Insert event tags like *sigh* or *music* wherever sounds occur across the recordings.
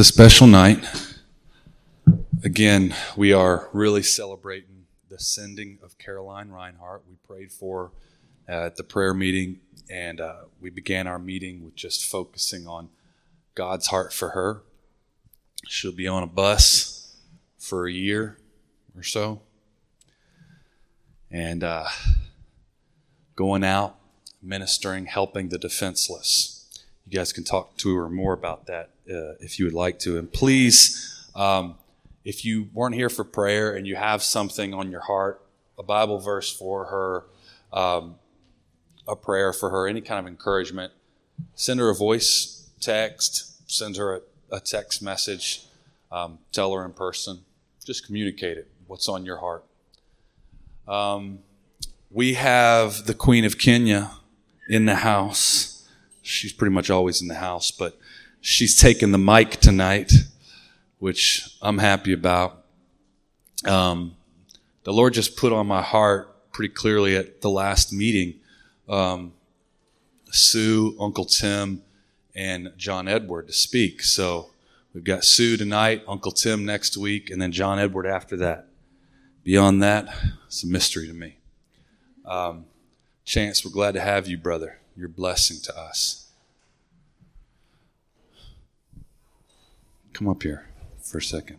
it's a special night. Again, we are really celebrating the sending of Caroline Reinhardt. We prayed for uh, at the prayer meeting, and uh, we began our meeting with just focusing on God's heart for her. She'll be on a bus for a year or so. And uh, going out, ministering, helping the defenseless. You guys can talk to her more about that uh, if you would like to. And please, um, if you weren't here for prayer and you have something on your heart, a Bible verse for her, um, a prayer for her, any kind of encouragement, send her a voice text, send her a, a text message, um, tell her in person. Just communicate it, what's on your heart. Um, we have the Queen of Kenya in the house. She's pretty much always in the house, but she's taking the mic tonight, which I'm happy about. Um, the Lord just put on my heart pretty clearly at the last meeting um, Sue, Uncle Tim, and John Edward to speak. So we've got Sue tonight, Uncle Tim next week, and then John Edward after that. Beyond that, it's a mystery to me. Um, Chance, we're glad to have you, brother. You're blessing to us. Come up here for a second.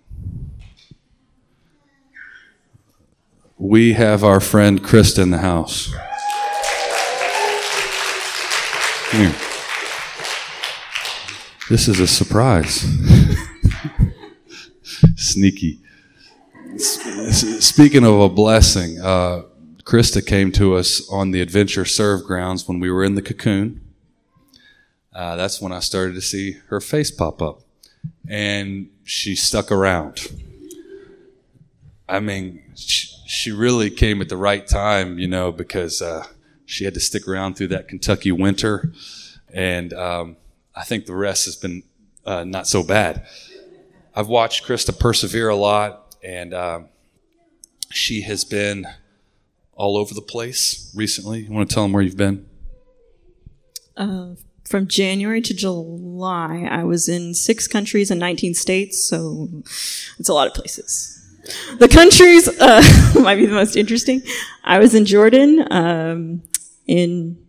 We have our friend Krista in the house. Come here. This is a surprise. *laughs* Sneaky. Speaking of a blessing, uh, Krista came to us on the Adventure Serve grounds when we were in the cocoon. Uh, that's when I started to see her face pop up. And she stuck around. I mean, she, she really came at the right time, you know, because uh, she had to stick around through that Kentucky winter. And um, I think the rest has been uh, not so bad. I've watched Krista persevere a lot, and um, she has been all over the place recently. You want to tell them where you've been? Uh, from January to July, I was in six countries and 19 states, so it's a lot of places. The countries *laughs* uh, *laughs* might be the most interesting. I was in Jordan, um, in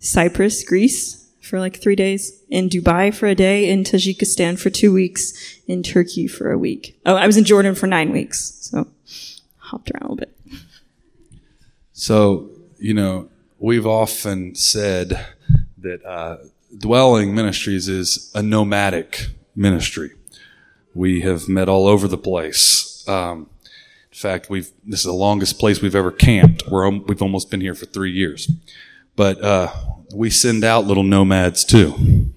Cyprus, Greece for like three days, in Dubai for a day, in Tajikistan for two weeks, in Turkey for a week. Oh, I was in Jordan for nine weeks, so hopped around a little bit. So, you know, we've often said that uh, Dwelling Ministries is a nomadic ministry. We have met all over the place. Um, in fact, we've this is the longest place we've ever camped. We're we've almost been here for three years, but uh, we send out little nomads too.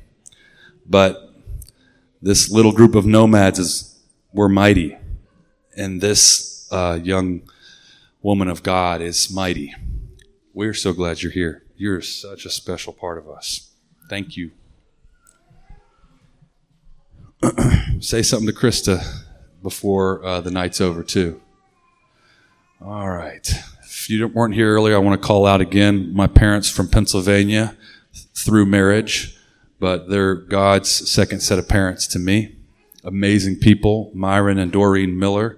But this little group of nomads is we're mighty, and this uh, young woman of God is mighty. We're so glad you're here. You're such a special part of us. Thank you *clears throat* Say something to Krista before uh, the night's over, too. All right. If you weren't here earlier, I want to call out again my parents from Pennsylvania through marriage, but they're God's second set of parents to me. Amazing people, Myron and Doreen Miller,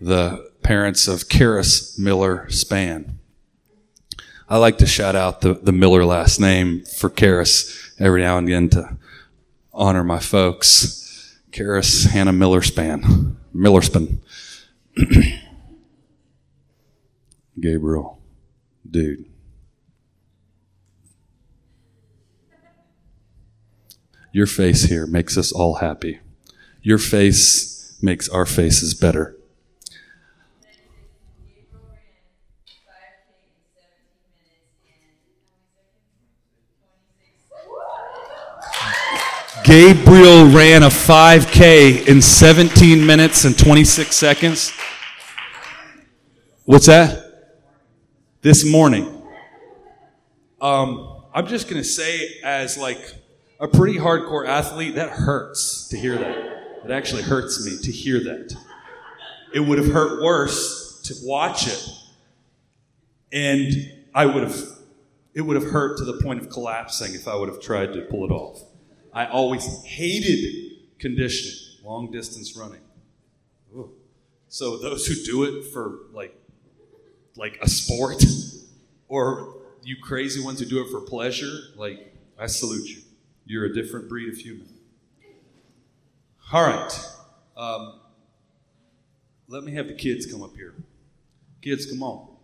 the parents of Karis Miller Span. I like to shout out the, the Miller last name for Karis every now and again to honor my folks. Karis Hannah Millerspan. Millerspan. *clears throat* Gabriel. Dude. Your face here makes us all happy. Your face makes our faces better. Gabriel ran a 5K in 17 minutes and 26 seconds. What's that? This morning. Um, I'm just going to say, as like a pretty hardcore athlete, that hurts to hear that. It actually hurts me to hear that. It would have hurt worse to watch it. And I would have, it would have hurt to the point of collapsing if I would have tried to pull it off. I always hated conditioning, long distance running. Ooh. So those who do it for like like a sport or you crazy ones who do it for pleasure, like I salute you. You're a different breed of human. All right. Um, let me have the kids come up here. Kids, come on.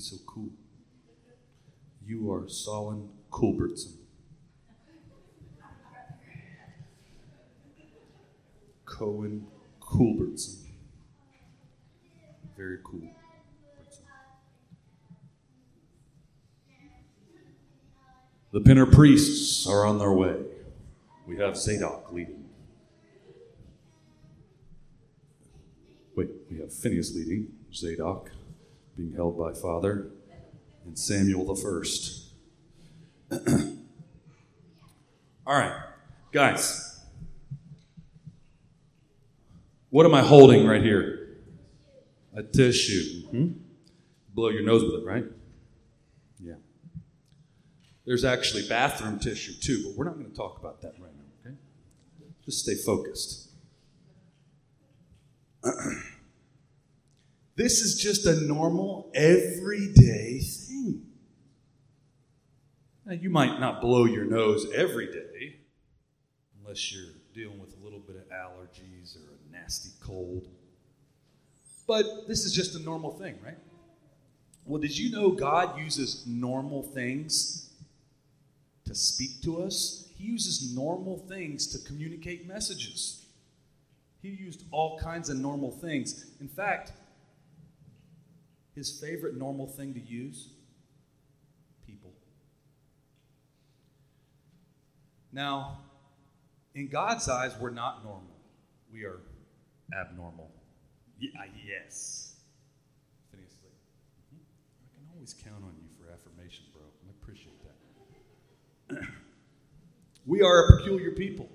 so cool. You are Solon Culbertson. Cohen Culbertson. Very cool. The Pinner priests are on their way. We have Zadok leading. Wait, we have Phineas leading, Zadok being held by Father, and Samuel the first. *clears throat* All right, guys. What am I holding right here? A tissue. Mm-hmm. Blow your nose with it, right? Yeah. There's actually bathroom tissue too, but we're not going to talk about that right now, okay? Just stay focused. *clears throat* This is just a normal, everyday thing. Now, you might not blow your nose every day, unless you're dealing with a little bit of allergies or a nasty cold. But this is just a normal thing, right? Well, did you know God uses normal things to speak to us? He uses normal things to communicate messages. He used all kinds of normal things. In fact, his favorite normal thing to use? People. Now, in God's eyes, we're not normal. We are abnormal. Yeah, yes. Phineas mm-hmm. I can always count on you for affirmation, bro. I appreciate that. *clears throat* we are a peculiar people.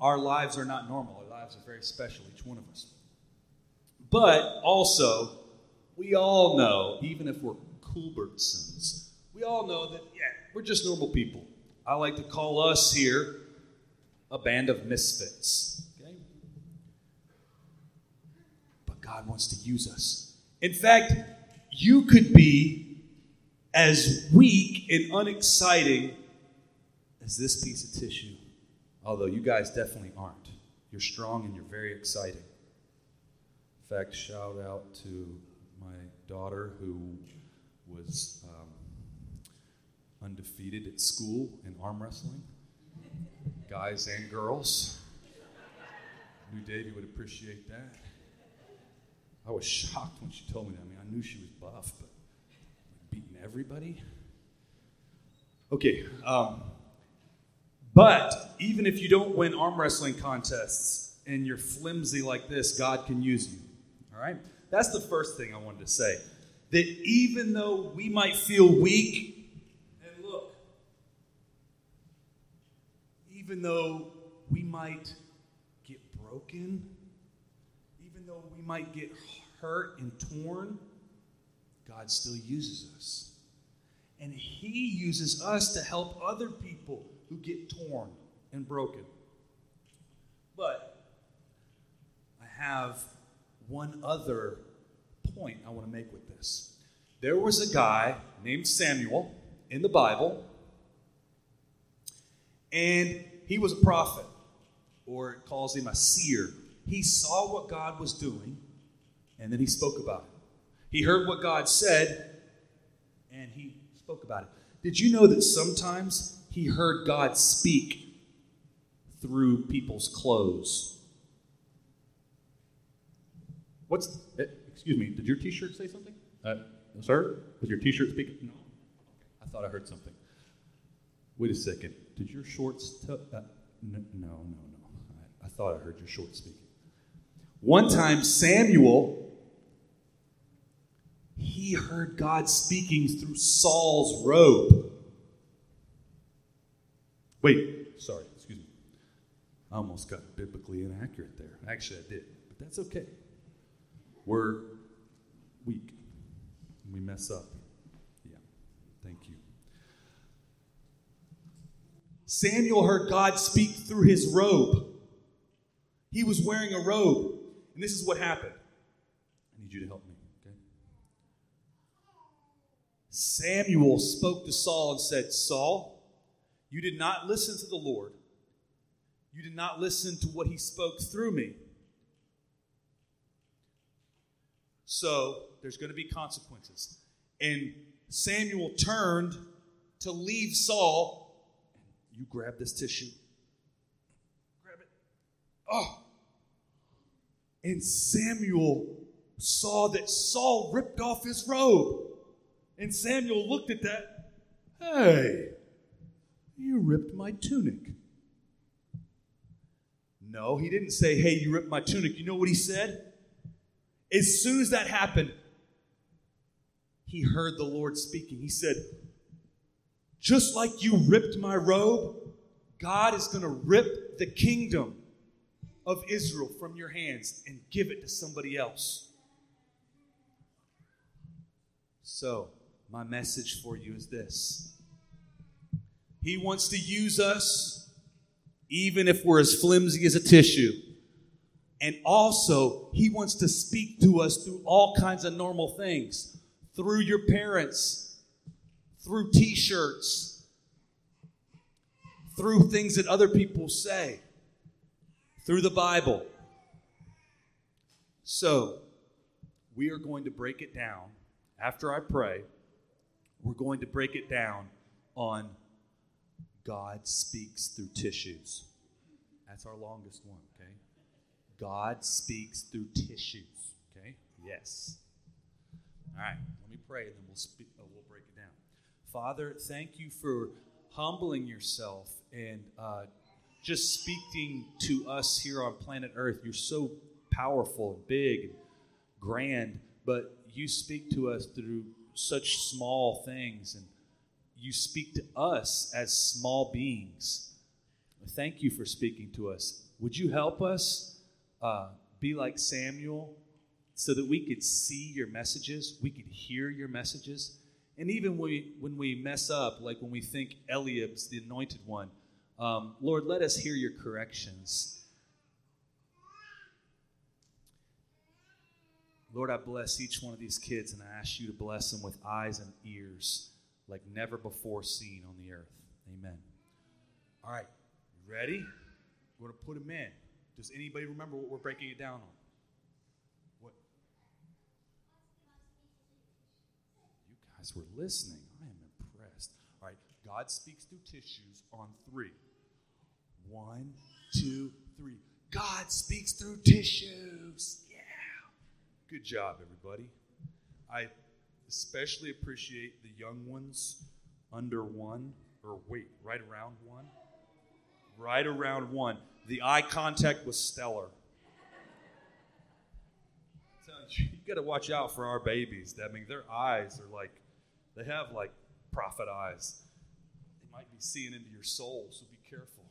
Our lives are not normal. Our lives are very special, each one of us. But also, we all know, even if we're Culbertsons, we all know that, yeah, we're just normal people. I like to call us here a band of misfits. Okay? But God wants to use us. In fact, you could be as weak and unexciting as this piece of tissue, although you guys definitely aren't. You're strong and you're very exciting. In fact, shout out to my daughter who was um, undefeated at school in arm wrestling, guys and girls. Knew Davey would appreciate that. I was shocked when she told me that. I mean, I knew she was buff, but beating everybody. Okay, um, but even if you don't win arm wrestling contests and you're flimsy like this, God can use you. All right? That's the first thing I wanted to say. That even though we might feel weak, and look, even though we might get broken, even though we might get hurt and torn, God still uses us. And He uses us to help other people who get torn and broken. But I have one other point I want to make with this. There was a guy named Samuel in the Bible, and he was a prophet, or it calls him a seer. He saw what God was doing, and then he spoke about it. He heard what God said, and he spoke about it. Did you know that sometimes he heard God speak through people's clothes? What's, eh, excuse me, did your t shirt say something? Uh, sir, was your t shirt speaking? No. I thought I heard something. Wait a second. Did your shorts tell? Uh, no, no, no, no. I, I thought I heard your shorts speaking. One time, Samuel, he heard God speaking through Saul's robe. Wait, sorry, excuse me. I almost got biblically inaccurate there. Actually, I did, but that's okay. We're weak. We mess up. Yeah, thank you. Samuel heard God speak through his robe. He was wearing a robe. And this is what happened. I need you to help me, okay? Samuel spoke to Saul and said, Saul, you did not listen to the Lord. You did not listen to what he spoke through me. So there's going to be consequences. And Samuel turned to leave Saul. You grab this tissue. Grab it. Oh. And Samuel saw that Saul ripped off his robe. And Samuel looked at that. Hey, you ripped my tunic. No, he didn't say, Hey, you ripped my tunic. You know what he said? As soon as that happened, he heard the Lord speaking. He said, Just like you ripped my robe, God is going to rip the kingdom of Israel from your hands and give it to somebody else. So, my message for you is this He wants to use us even if we're as flimsy as a tissue. And also, He wants to speak to us through all kinds of normal things through your parents, through t shirts, through things that other people say, through the Bible. So, we are going to break it down. After I pray, we're going to break it down on God speaks through tissues. That's our longest one, okay? God speaks through tissues. Okay? Yes. All right. Let me pray, and then we'll speak. Uh, we'll. Father, thank you for humbling yourself and uh, just speaking to us here on planet Earth. You're so powerful and big and grand, but you speak to us through such small things, and you speak to us as small beings. Thank you for speaking to us. Would you help us? uh, be like Samuel so that we could see your messages, we could hear your messages. And even when we, when we mess up, like when we think Eliab's the anointed one, um, Lord, let us hear your corrections. Lord, I bless each one of these kids and I ask you to bless them with eyes and ears like never before seen on the earth. Amen. All right, ready? We're going to put them in. Does anybody remember what we're breaking it down on? What? You guys were listening. I am impressed. All right, God speaks through tissues on three. One, two, three. God speaks through tissues. Yeah. Good job, everybody. I especially appreciate the young ones under one, or wait, right around one. Right around one. The eye contact was stellar. *laughs* I'm you gotta watch out for our babies. I mean, their eyes are like, they have like prophet eyes. They might be seeing into your soul, so be careful.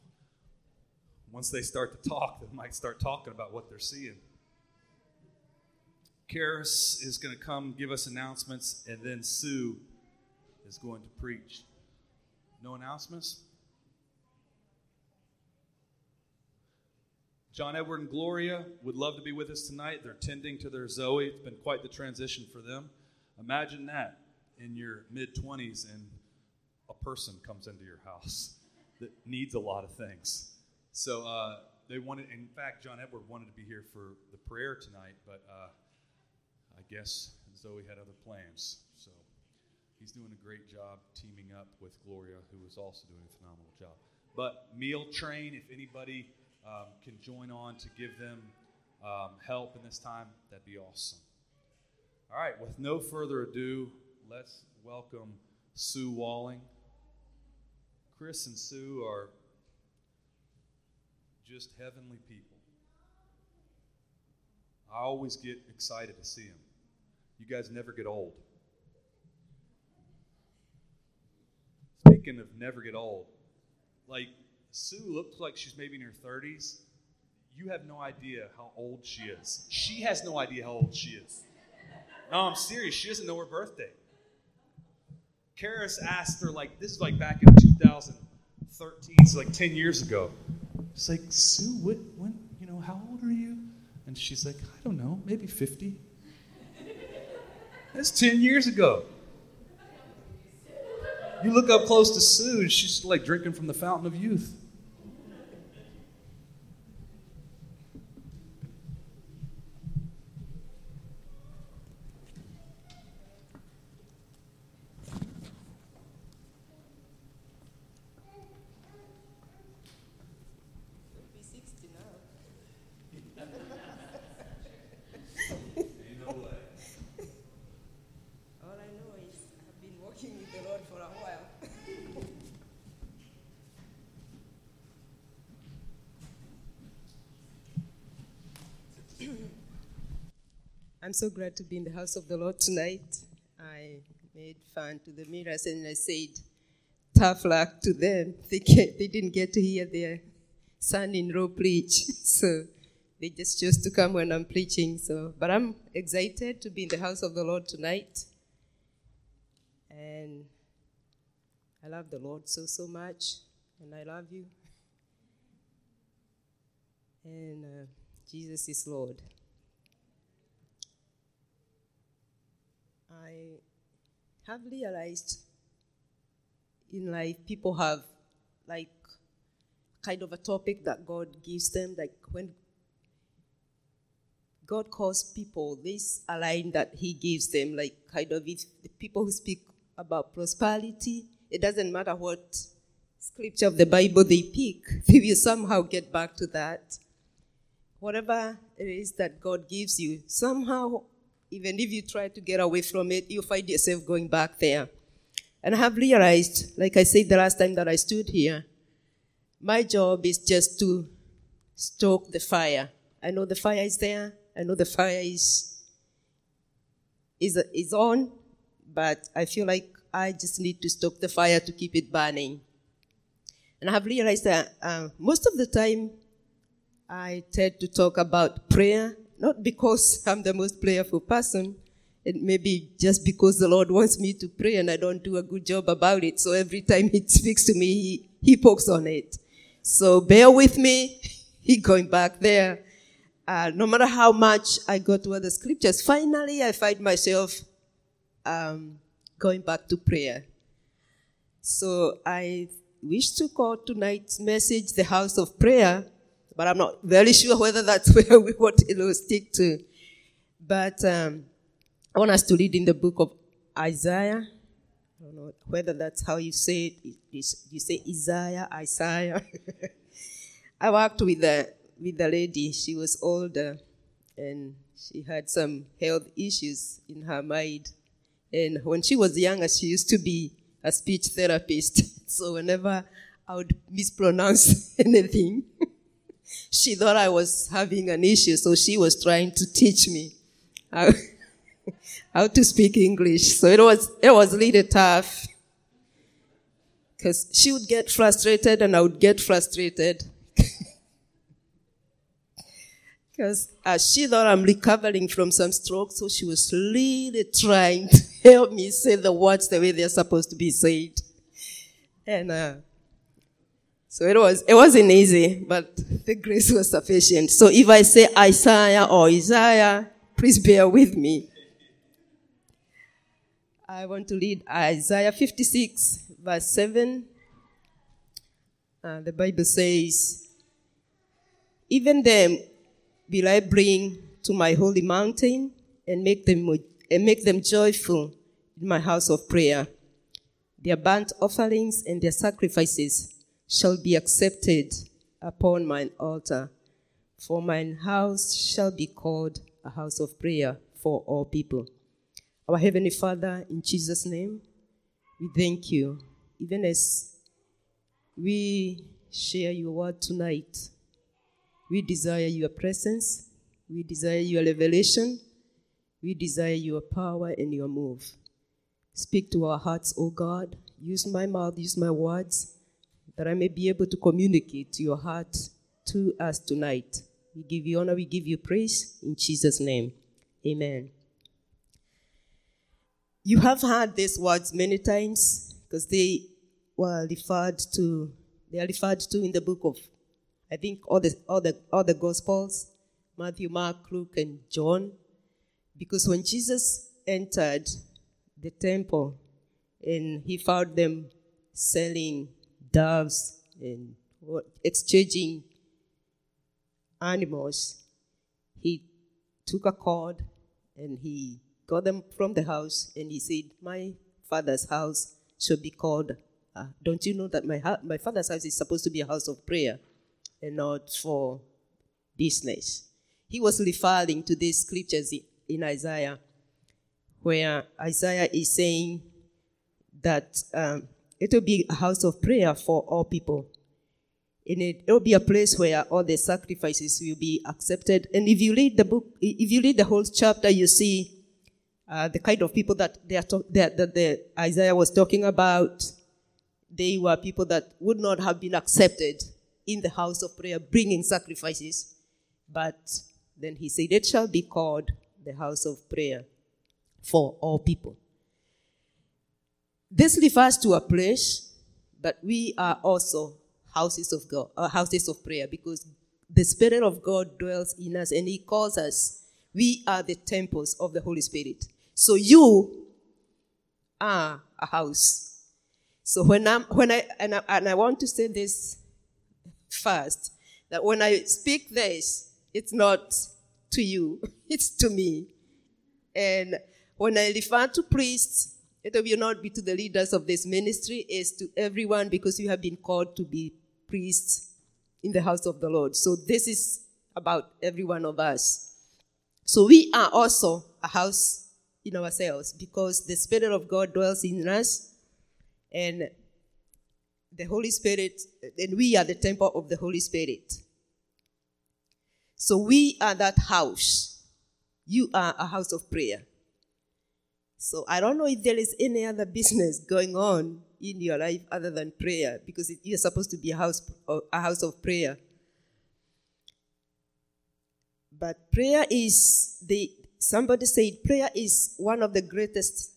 Once they start to talk, they might start talking about what they're seeing. Karis is going to come give us announcements, and then Sue is going to preach. No announcements? John Edward and Gloria would love to be with us tonight. They're tending to their Zoe. It's been quite the transition for them. Imagine that in your mid 20s and a person comes into your house *laughs* that needs a lot of things. So uh, they wanted, in fact, John Edward wanted to be here for the prayer tonight, but uh, I guess Zoe had other plans. So he's doing a great job teaming up with Gloria, who is also doing a phenomenal job. But meal train, if anybody um, can join on to give them um, help in this time, that'd be awesome. All right, with no further ado, let's welcome Sue Walling. Chris and Sue are just heavenly people. I always get excited to see them. You guys never get old. Speaking of never get old, like Sue looks like she's maybe in her 30s. You have no idea how old she is. She has no idea how old she is. No, I'm serious. She doesn't know her birthday. Karis asked her, like, this is like back in 2013, so like 10 years ago. She's like, Sue, what, when, you know, how old are you? And she's like, I don't know, maybe 50. That's 10 years ago. You look up close to Sue, and she's like drinking from the fountain of youth. I'm so glad to be in the house of the Lord tonight. I made fun to the Millers and I said, tough luck to them. They, they didn't get to hear their son in law preach. *laughs* So they just chose to come when I'm preaching. So, but I'm excited to be in the house of the Lord tonight. And I love the Lord so, so much. And I love you. And uh, Jesus is Lord. I have realized in life people have like kind of a topic that God gives them, like when God calls people, this a line that He gives them, like kind of if the people who speak about prosperity, it doesn't matter what scripture of the Bible they pick, *laughs* they will somehow get back to that. Whatever it is that God gives you, somehow even if you try to get away from it, you find yourself going back there. And I have realized, like I said the last time that I stood here, my job is just to stoke the fire. I know the fire is there. I know the fire is, is, is on, but I feel like I just need to stoke the fire to keep it burning. And I have realized that uh, most of the time I tend to talk about prayer not because I'm the most prayerful person, it may be just because the Lord wants me to pray and I don't do a good job about it. So every time He *laughs* speaks to me, He, he pokes on it. So bear with me. *laughs* He going back there. Uh, no matter how much I go to other scriptures, finally I find myself um, going back to prayer. So I wish to call tonight's message the house of prayer but I'm not very sure whether that's *laughs* where we want to stick to. But um, I want us to read in the book of Isaiah. I don't know whether that's how you say it. You say Isaiah, Isaiah. *laughs* I worked with the with the lady. She was older, and she had some health issues in her mind. And when she was younger, she used to be a speech therapist. *laughs* So whenever I would mispronounce anything, she thought I was having an issue, so she was trying to teach me how, *laughs* how to speak English. So it was, it was really tough. Cause she would get frustrated and I would get frustrated. *laughs* Cause uh, she thought I'm recovering from some stroke, so she was really trying to *laughs* help me say the words the way they're supposed to be said. And, uh, so it was, it wasn't easy, but the grace was sufficient. So if I say Isaiah or Isaiah, please bear with me. I want to read Isaiah 56, verse 7. Uh, the Bible says, Even them will I bring to my holy mountain and make them, and make them joyful in my house of prayer. Their burnt offerings and their sacrifices shall be accepted upon mine altar. For mine house shall be called a house of prayer for all people. Our Heavenly Father, in Jesus' name, we thank you. Even as we share your word tonight, we desire your presence, we desire your revelation, we desire your power and your move. Speak to our hearts, O God. Use my mouth, use my words that I may be able to communicate to your heart to us tonight. We give you honor, we give you praise in Jesus' name. Amen. You have heard these words many times because they were referred to, they are referred to in the book of, I think, all the, all the, all the Gospels Matthew, Mark, Luke, and John. Because when Jesus entered the temple and he found them selling doves and exchanging animals, he took a cord and he got them from the house and he said, My father's house should be called. Uh, don't you know that my, my father's house is supposed to be a house of prayer and not for business? He was referring to these scriptures in Isaiah, where Isaiah is saying that um, it will be a house of prayer for all people. And it will be a place where all the sacrifices will be accepted. And if you read the book, if you read the whole chapter, you see uh, the kind of people that they are that, that the Isaiah was talking about. They were people that would not have been accepted in the house of prayer, bringing sacrifices. But then he said, "It shall be called the house of prayer for all people." This refers to a place, but we are also houses of God, uh, houses of prayer, because the Spirit of God dwells in us and He calls us. We are the temples of the Holy Spirit. So you are a house. So when I'm, when I, and I, and I want to say this first, that when I speak this, it's not to you, *laughs* it's to me. And when I refer to priests, it will not be to the leaders of this ministry, is to everyone because you have been called to be priests in the house of the Lord. So this is about every one of us. So we are also a house in ourselves because the Spirit of God dwells in us and the Holy Spirit, and we are the temple of the Holy Spirit. So we are that house. You are a house of prayer. So I don't know if there is any other business *laughs* going on in your life other than prayer, because you're supposed to be a house, a house of prayer. But prayer is the somebody said prayer is one of the greatest.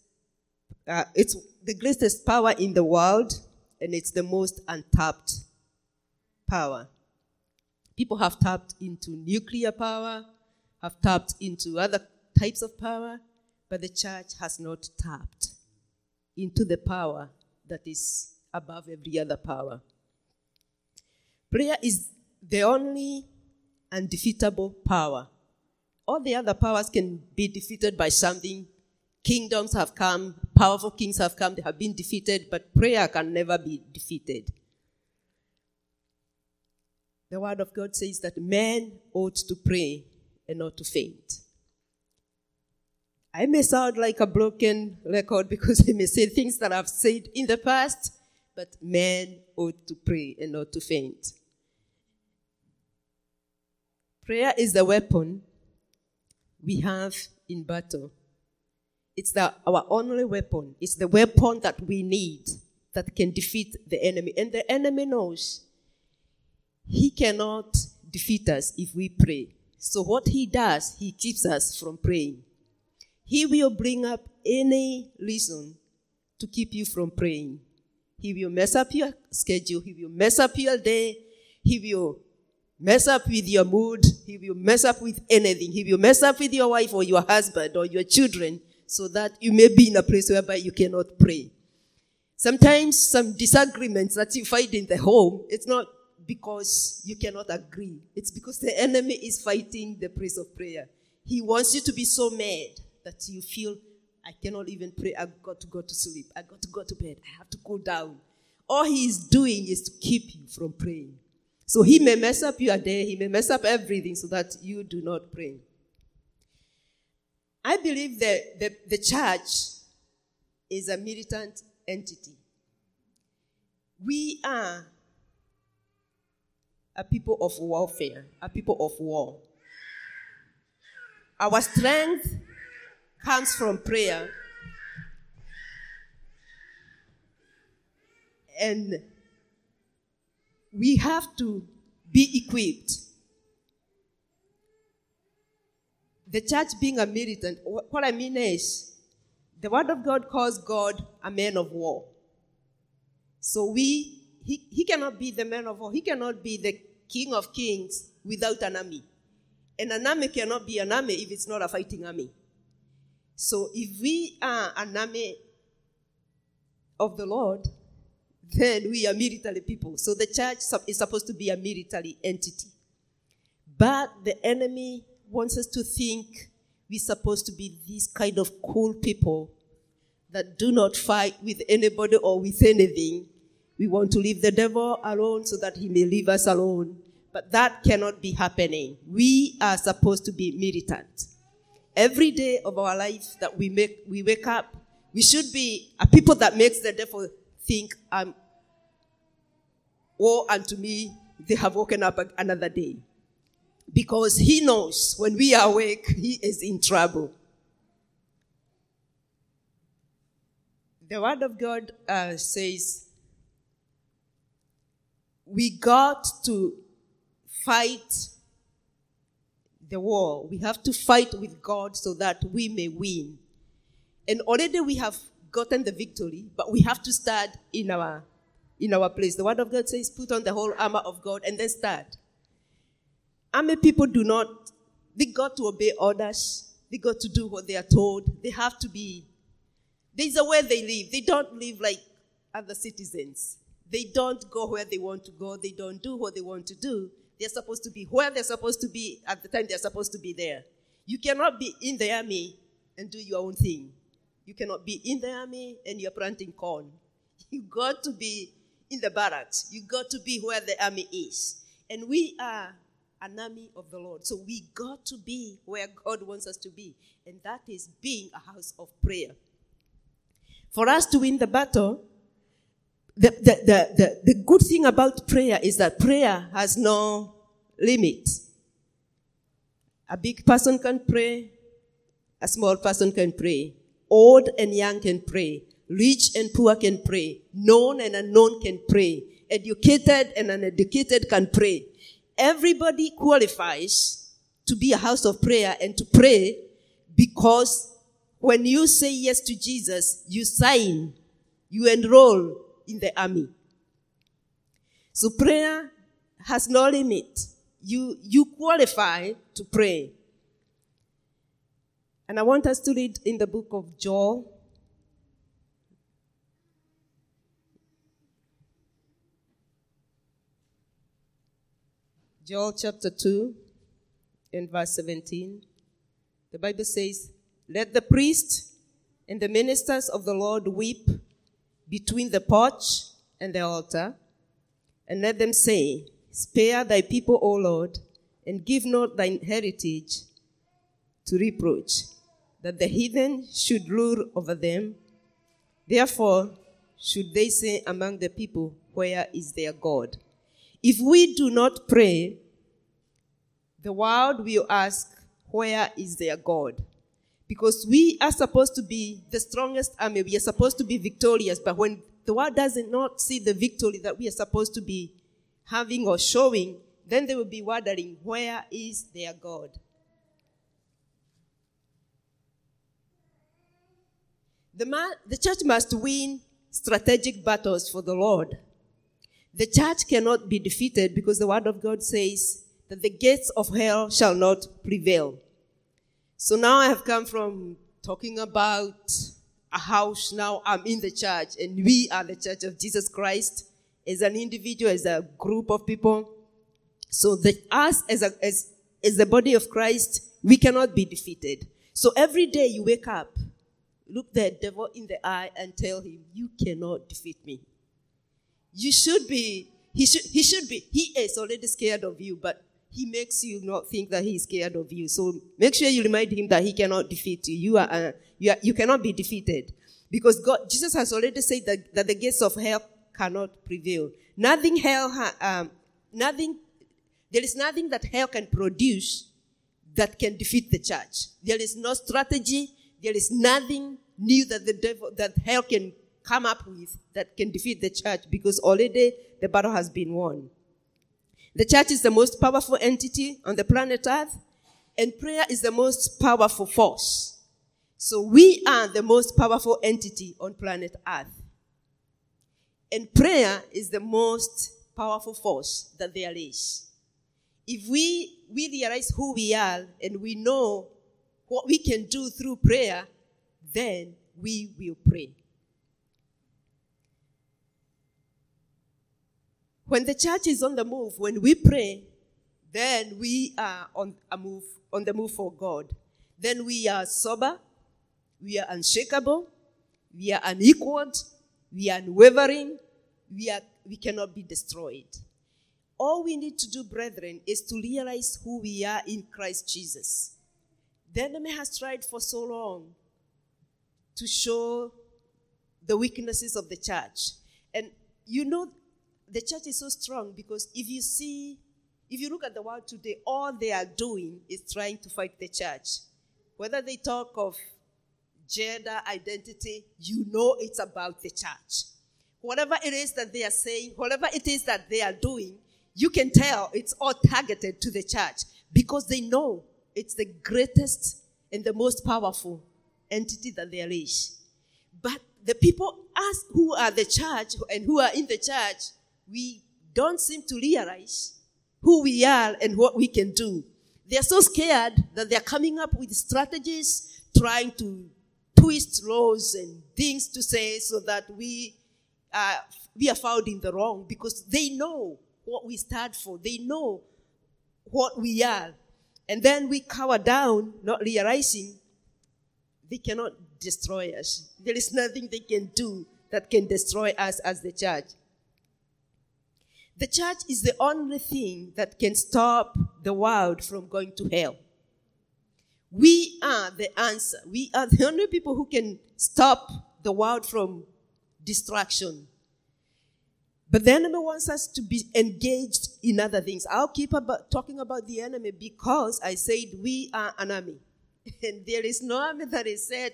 Uh, it's the greatest power in the world, and it's the most untapped power. People have tapped into nuclear power, have tapped into other types of power, but the church has not tapped into the power that is above every other power. Prayer is the only undefeatable power. All the other powers can be defeated by something. Kingdoms have come, powerful kings have come, they have been defeated, but prayer can never be defeated. The word of God says that men ought to pray and not to faint. I may sound like a broken record because I may say things that I've said in the past, but men ought to pray and not to faint. Prayer is the weapon we have in battle. It's the, our only weapon. It's the weapon that we need that can defeat the enemy. And the enemy knows he cannot defeat us if we pray. So what he does, he keeps us from praying. He will bring up any reason to keep you from praying. He will mess up your schedule. He will mess up your day. He will mess up with your mood. He will mess up with anything. He will mess up with your wife or your husband or your children so that you may be in a place whereby you cannot pray. Sometimes some disagreements that you find in the home, it's not because you cannot agree. It's because the enemy is fighting the place of prayer. He wants you to be so mad that you feel, I cannot even pray. I've got to go to sleep. I've got to go to bed. I have to cool down. All he is doing is to keep you from praying. So he may mess up your day, he may mess up everything so that you do not pray. I believe that the, the church is a militant entity. We are a people of warfare, a people of war. Our strength comes from prayer. And we have to be equipped. The church being a militant, what I mean is, the Word of God calls God a man of war. So we, he, he cannot be the man of war. He cannot be the king of kings without an army. And an army cannot be an army if it's not a fighting army. So if we are an army of the Lord, then we are military people. So the church is supposed to be a military entity. But the enemy wants us to think we're supposed to be these kind of cool people that do not fight with anybody or with anything. We want to leave the devil alone so that he may leave us alone. But that cannot be happening. We are supposed to be militant. Every day of our life that we make, we wake up, we should be a people that makes the devil think, um, woe unto me, they have woken up another day. Because he knows when we are awake, he is in trouble. The word of God uh, says, we got to fight the war. We have to fight with God so that we may win. And already we have gotten the victory, but we have to start in our in our place. The word of God says, put on the whole armor of God and then start. Army people do not, they got to obey orders. They got to do what they are told. They have to be, there's a way they live. They don't live like other citizens. They don't go where they want to go. They don't do what they want to do. They're supposed to be where they're supposed to be at the time they're supposed to be there. You cannot be in the army and do your own thing. You cannot be in the army and you're planting corn. *laughs* You got to be in the barracks. You got to be where the army is. And we are an army of the Lord. So we got to be where God wants us to be. And that is being a house of prayer. For us to win the battle, the, the, the, the, good thing about prayer is that prayer has no limit. A big person can pray, a small person can pray, old and young can pray, Rich and poor can pray. Known and unknown can pray. Educated and uneducated can pray. Everybody qualifies to be a house of prayer and to pray because when you say yes to Jesus, you sign, you enroll in the army. So prayer has no limit. You, you qualify to pray. And I want us to read in the book of Joel, Joel chapter 2 and verse 17. The Bible says, Let the priest and the ministers of the Lord weep between the porch and the altar, and let them say, Spare thy people, O Lord, and give not thine heritage to reproach, that the heathen should rule over them. Therefore, should they say among the people, Where is their God? If we do not pray, the world will ask, where is their God? Because we are supposed to be the strongest army. We are supposed to be victorious. But when the world does not see the victory that we are supposed to be having or showing, then they will be wondering, where is their God? The, man, the church must win strategic battles for the Lord. The church cannot be defeated because the word of God says that the gates of hell shall not prevail. So now I have come from talking about a house. Now I'm in the church and we are the church of Jesus Christ as an individual, as a group of people. So that us as a, as, as the body of Christ, we cannot be defeated. So every day you wake up, look the devil in the eye and tell him, you cannot defeat me. You should be, he should, he should be, he is already scared of you, but he makes you not think that he is scared of you. So make sure you remind him that he cannot defeat you. You are, uh, you, are, you cannot be defeated. Because God, Jesus has already said that, that the gates of hell cannot prevail. Nothing hell, ha, um, nothing, there is nothing that hell can produce that can defeat the church. There is no strategy. There is nothing new that the devil, that hell can come up with that can defeat the church because already the battle has been won. The church is the most powerful entity on the planet earth and prayer is the most powerful force. So we are the most powerful entity on planet earth. And prayer is the most powerful force that there is. If we, we realize who we are and we know what we can do through prayer, then we will pray. When the church is on the move, when we pray, then we are on a move, on the move for God. Then we are sober, we are unshakable, we are unequaled, we are unwavering, we, are, we cannot be destroyed. All we need to do, brethren, is to realize who we are in Christ Jesus. The enemy has tried for so long to show the weaknesses of the church. And you know, the church is so strong because if you see, if you look at the world today, all they are doing is trying to fight the church. Whether they talk of gender identity, you know it's about the church. Whatever it is that they are saying, whatever it is that they are doing, you can tell it's all targeted to the church because they know it's the greatest and the most powerful entity that there is. But the people, us who are the church and who are in the church, we don't seem to realize who we are and what we can do. They're so scared that they're coming up with strategies, trying to twist laws and things to say so that we, we are found in the wrong because they know what we stand for. They know what we are. And then we cower down, not realizing they cannot destroy us. There is nothing they can do that can destroy us as the church. The church is the only thing that can stop the world from going to hell. We are the answer. We are the only people who can stop the world from destruction. But the enemy wants us to be engaged in other things. I'll keep about, talking about the enemy because I said we are an army. *laughs* And there is no army that is set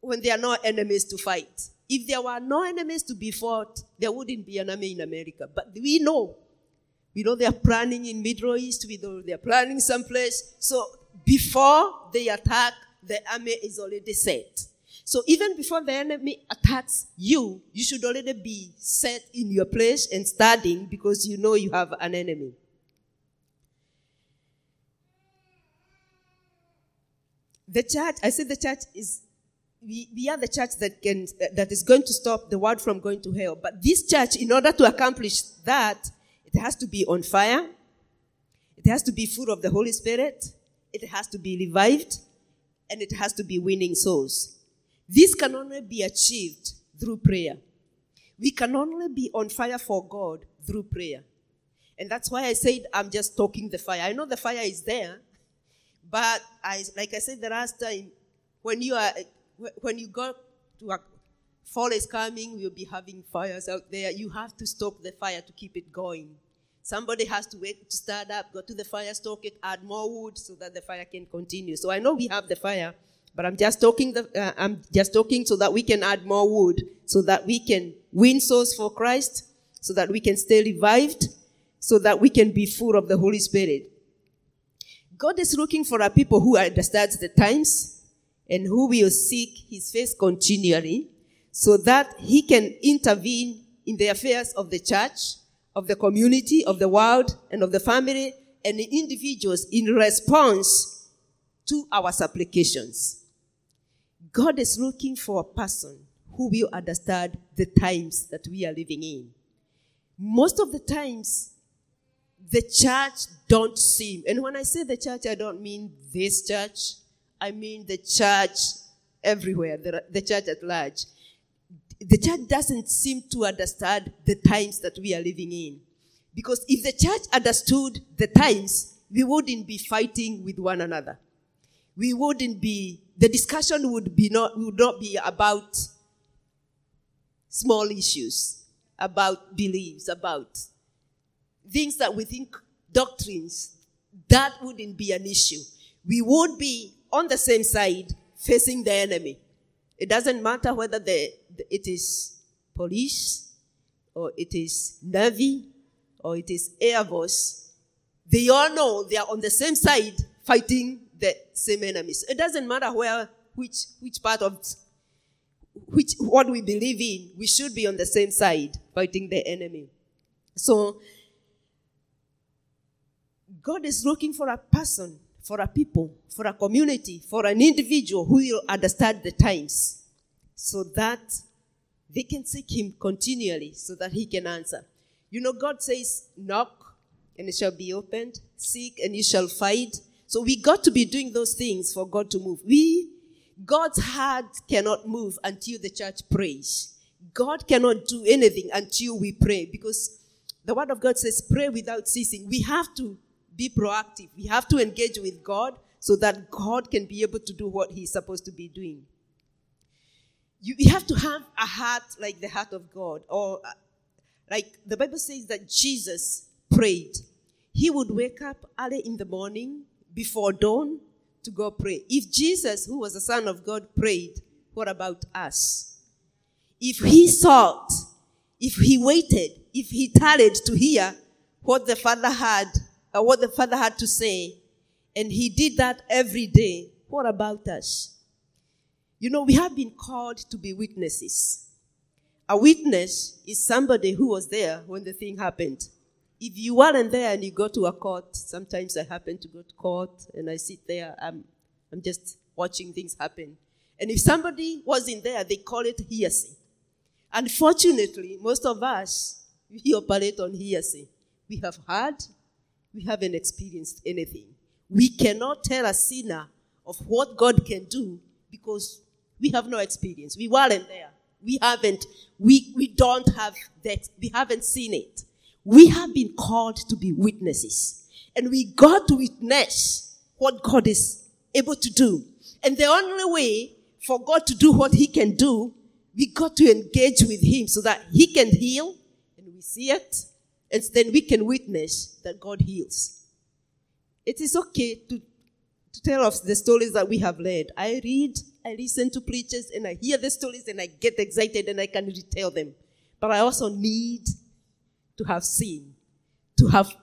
when there are no enemies to fight. If there were no enemies to be fought, there wouldn't be an army in America. But we know. We know they are planning in Middle East. We know they are planning someplace. So before they attack, the army is already set. So even before the enemy attacks you, you should already be set in your place and studying because you know you have an enemy. The church, I said the church is, we, we are the church that can, that is going to stop the world from going to hell. But this church, in order to accomplish that, it has to be on fire. It has to be full of the Holy Spirit. It has to be revived. And it has to be winning souls. This can only be achieved through prayer. We can only be on fire for God through prayer. And that's why I said I'm just talking the fire. I know the fire is there, but I, like I said the last time, when you are, when you go to a fall is coming, we'll be having fires out there. You have to stop the fire to keep it going. Somebody has to wait to start up, go to the fire, stoke it, add more wood so that the fire can continue. So I know we have the fire, but I'm just talking. The, uh, I'm just talking so that we can add more wood, so that we can win souls for Christ, so that we can stay revived, so that we can be full of the Holy Spirit. God is looking for a people who understands the times and who will seek His face continually, so that He can intervene in the affairs of the church of the community, of the world, and of the family, and the individuals in response to our supplications. God is looking for a person who will understand the times that we are living in. Most of the times, the church don't seem, and when I say the church, I don't mean this church. I mean the church everywhere, the, the church at large the church doesn't seem to understand the times that we are living in. Because if the church understood the times, we wouldn't be fighting with one another. We wouldn't be, the discussion would be not, would not be about small issues, about beliefs, about things that we think doctrines. That wouldn't be an issue. We would be on the same side facing the enemy. It doesn't matter whether the, it is police or it is navy or it is air force. They all know they are on the same side fighting the same enemies. It doesn't matter where, which, which part of, which, what we believe in. We should be on the same side fighting the enemy. So, God is looking for a person for a people, for a community, for an individual who will understand the times so that they can seek him continually so that he can answer. You know, God says, knock and it shall be opened, seek and you shall find. So we got to be doing those things for God to move. We, God's heart cannot move until the church prays. God cannot do anything until we pray because the word of God says, pray without ceasing. We have to be proactive. We have to engage with God so that God can be able to do what He's supposed to be doing. You, you have to have a heart like the heart of God, or uh, like the Bible says that Jesus prayed. He would wake up early in the morning before dawn to go pray. If Jesus, who was the Son of God, prayed, what about us? If he sought, if he waited, if he tarried to hear what the Father had uh, what the Father had to say, and He did that every day. What about us? You know, we have been called to be witnesses. A witness is somebody who was there when the thing happened. If you weren't there and you go to a court, sometimes I happen to go to court and I sit there, I'm, I'm just watching things happen. And if somebody wasn't there, they call it hearsay. Unfortunately, most of us, we operate on hearsay. We have heard, we haven't experienced anything. We cannot tell a sinner of what God can do because we have no experience. We weren't there. We haven't, we, we don't have that, we haven't seen it. We have been called to be witnesses. And we got to witness what God is able to do. And the only way for God to do what He can do, we got to engage with Him so that He can heal, and we see it, and then we can witness that God heals. It is okay to, to tell us the stories that we have read. I read, I listen to preachers, and I hear the stories, and I get excited, and I can retell them. But I also need to have seen, to have,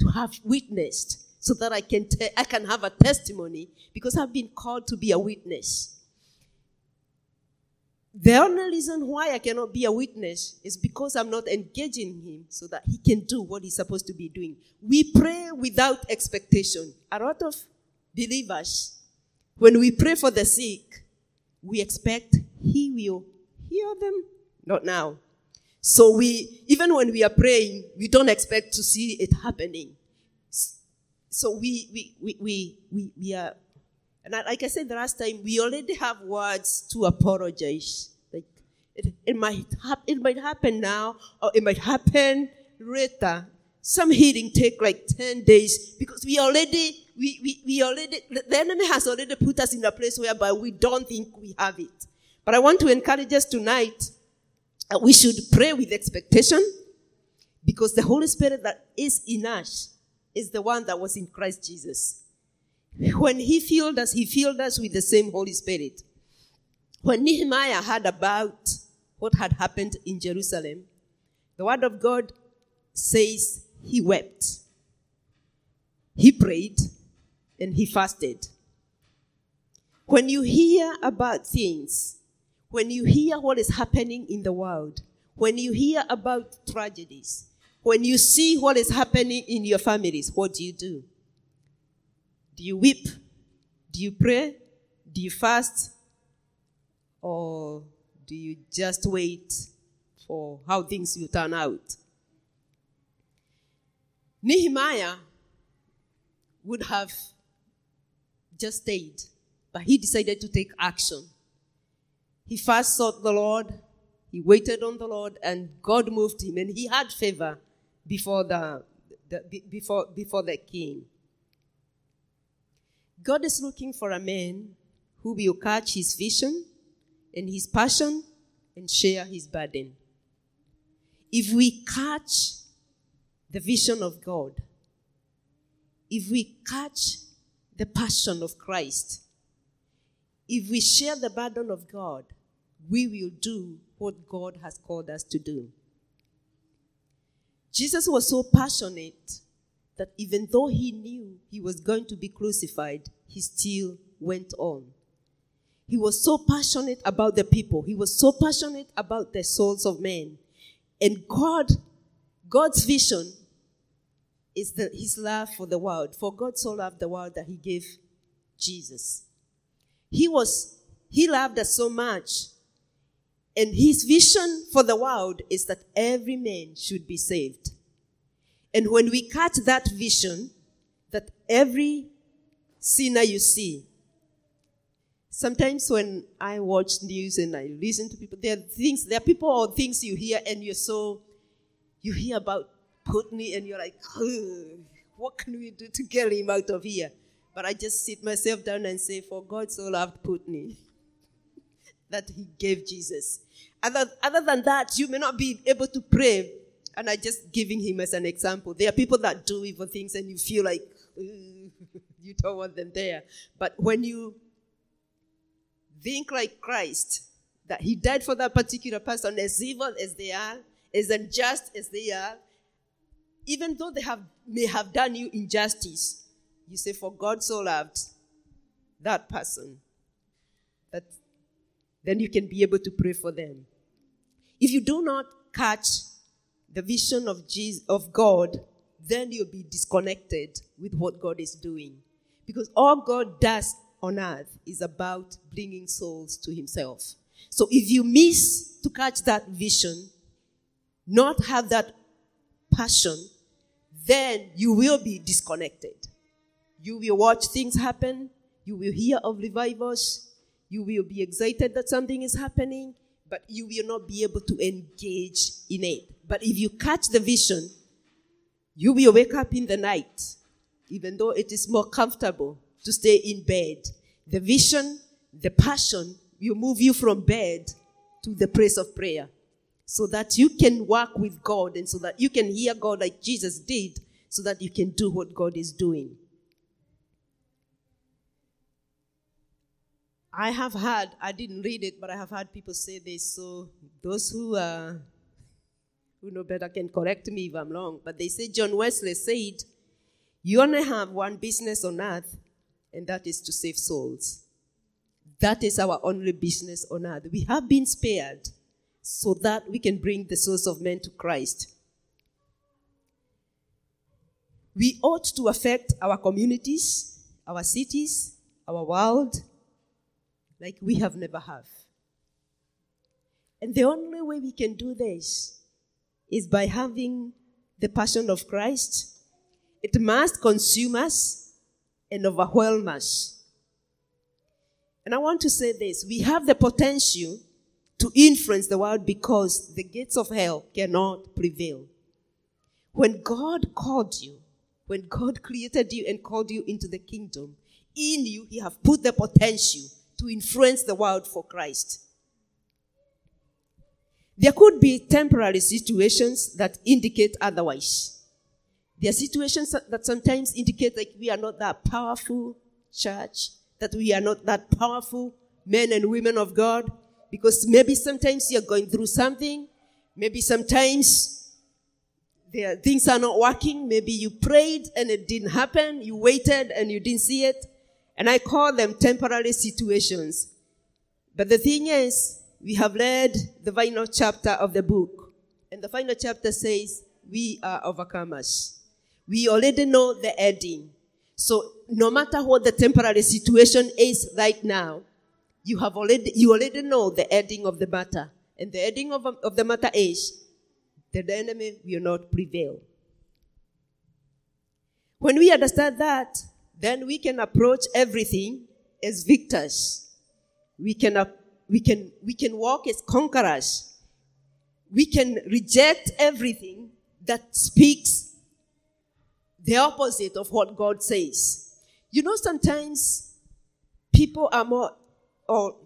to have witnessed, so that I can, te- I can have a testimony, because I've been called to be a witness. The only reason why I cannot be a witness is because I'm not engaging him so that he can do what he's supposed to be doing. We pray without expectation. A lot of believers, when we pray for the sick, we expect he will heal them. Not now. So we, even when we are praying, we don't expect to see it happening. So we, we, we, we, we, we are and like I said the last time, we already have words to apologize. Like it, it might hap- it might happen now, or it might happen later. Some healing take like ten days because we already we, we, we already the enemy has already put us in a place whereby we don't think we have it. But I want to encourage us tonight. Uh, we should pray with expectation Because the Holy Spirit that is in us is the one that was in Christ Jesus. When he filled us, he filled us with the same Holy Spirit. When Nehemiah heard about what had happened in Jerusalem, the word of God says he wept. He prayed and he fasted. When you hear about things, when you hear what is happening in the world, when you hear about tragedies, when you see what is happening in your families, what do you do? Do you weep? Do you pray? Do you fast? Or do you just wait for how things will turn out? Nehemiah would have just stayed, but he decided to take action. He first sought the Lord, he waited on the Lord, and God moved him, and he had favor before the, the before, before the king. God is looking for a man who will catch his vision and his passion and share his burden. If we catch the vision of God, if we catch the passion of Christ, if we share the burden of God, we will do what God has called us to do. Jesus was so passionate that even though he knew he was going to be crucified, he still went on. He was so passionate about the people. He was so passionate about the souls of men. And God, God's vision is the, his love for the world. For God so loved the world that he gave Jesus. He was, he loved us so much. And his vision for the world is that every man should be saved. And when we catch that vision, that every sinner you see, sometimes when I watch news and I listen to people, there are things, there are people or things you hear and you're so, you hear about Putin and you're like, what can we do to get him out of here? But I just sit myself down and say, for God so loved Putin *laughs* that he gave Jesus. Other, other than that, you may not be able to pray. And I just giving him as an example. There are people that do evil things and you feel like *laughs* you don't want them there. But when you think like Christ, that he died for that particular person, as evil as they are, as unjust as they are, even though they have may have done you injustice, you say, For God so loved that person that then you can be able to pray for them. If you do not catch the vision of Jesus, of God, then you'll be disconnected with what God is doing. Because all God does on earth is about bringing souls to himself. So if you miss to catch that vision, not have that passion, then you will be disconnected. You will watch things happen. You will hear of revivals. You will be excited that something is happening, but you will not be able to engage in it. But if you catch the vision, you will wake up in the night, even though it is more comfortable to stay in bed. The vision, the passion will move you from bed to the place of prayer so that you can work with God and so that you can hear God like Jesus did, so that you can do what God is doing. I have had, I didn't read it, but I have had people say this. So those who uh, who know better can correct me if I'm wrong. But they say John Wesley said, "You only have one business on earth, and that is to save souls. That is our only business on earth. We have been spared so that we can bring the souls of men to Christ. We ought to affect our communities, our cities, our world, like we have never have. And the only way we can do this is by having the passion of Christ. It must consume us and overwhelm us. And I want to say this we have the potential to influence the world because the gates of hell cannot prevail. When God called you, when God created you and called you into the kingdom, in you, He have put the potential to influence the world for Christ. There could be temporary situations that indicate otherwise. There are situations that sometimes indicate that we are not that powerful church, that we are not that powerful men and women of God, because maybe sometimes you're going through something, maybe sometimes there, things are not working, maybe you prayed and it didn't happen, you waited and you didn't see it, and I call them temporary situations. But the thing is, we have read the final chapter of the book, and the final chapter says, we are overcomers. We already know the ending. So no matter what the temporary situation is right now, you have already, you already know the ending of the matter. And the ending of, of the matter is that the enemy will not prevail. When we understand that, then we can approach everything as victors. We can, we can, we can walk as conquerors. We can reject everything that speaks the opposite of what God says. You know, sometimes people are more, or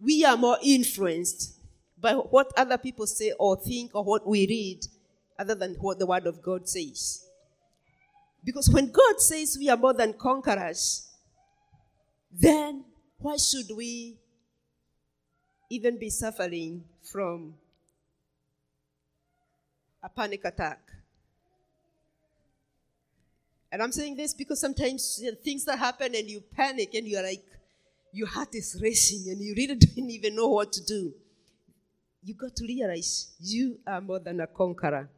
we are more influenced by what other people say or think or what we read other than what the Word of God says. Because when God says we are more than conquerors, then why should we even be suffering from a panic attack? And I'm saying this because sometimes things that happen and you panic and you're like, your heart is racing and you really *laughs* don't even know what to do. You got to realize you are more than a conqueror.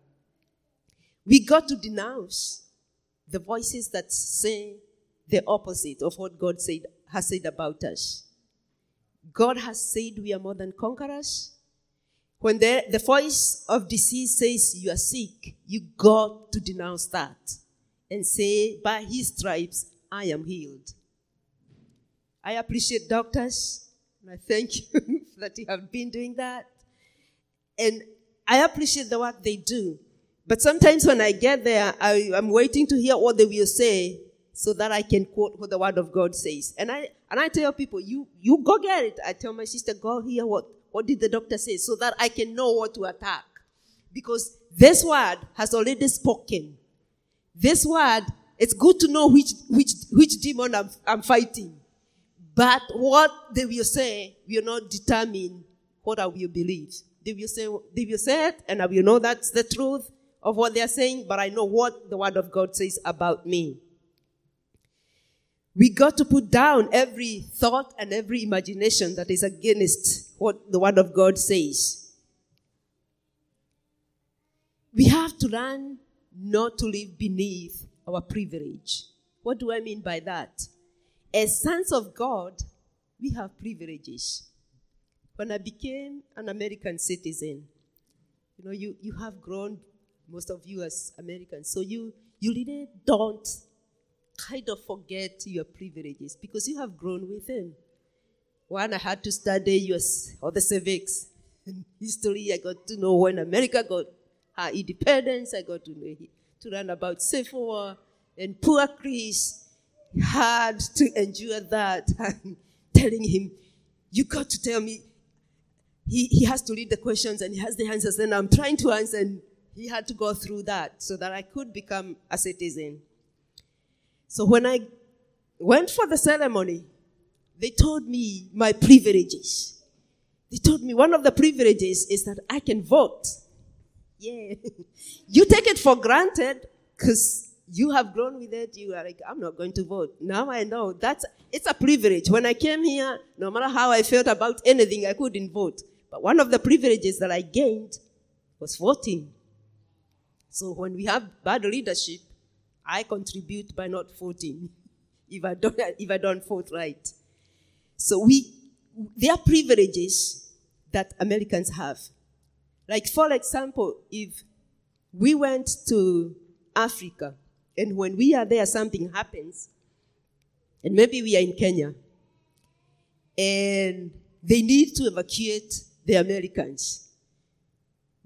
We got to denounce the voices that say the opposite of what God said, has said about us. God has said we are more than conquerors. When the, the voice of disease says you are sick, you got to denounce that and say, by his stripes, I am healed. I appreciate doctors, and I thank *laughs* you that you have been doing that. And I appreciate the work they do. But sometimes when I get there, I, am waiting to hear what they will say so that I can quote what the word of God says. And I, and I tell people, you, you go get it. I tell my sister, go hear what, what did the doctor say so that I can know what to attack. Because this word has already spoken. This word, it's good to know which, which, which demon I'm, I'm fighting. But what they will say will not determine what I will believe. They will say, they will say it, and I will know that's the truth of what they are saying, but I know what the word of God says about me. We got to put down every thought and every imagination that is against what the word of God says. We have to learn not to live beneath our privilege. What do I mean by that? As sons of God, we have privileges. When I became an American citizen, you know, you, you have grown, most of you as Americans, so you, you really don't kind of forget your privileges because you have grown with them. One, I had to study US or the civics history. I got to know when America got her independence. I got to know to learn about civil war. And poor Chris had to endure that. *laughs* And telling him, you got to tell me. He, he has to read the questions and he has the answers. And I'm trying to answer and he had to go through that so that I could become a citizen. So when I went for the ceremony, they told me my privileges. They told me one of the privileges is that I can vote. Yeah. *laughs* you take it for granted because you have grown with it. You are like, I'm not going to vote. Now I know that's, it's a privilege. When I came here, no matter how I felt about anything, I couldn't vote. But one of the privileges that I gained was voting. So when we have bad leadership, I contribute by not voting *laughs* if I don't, *laughs* if I don't vote right. So we, there are privileges that Americans have. Like, for example, if we went to Africa and when we are there, something happens, and maybe we are in Kenya, and they need to evacuate the Americans.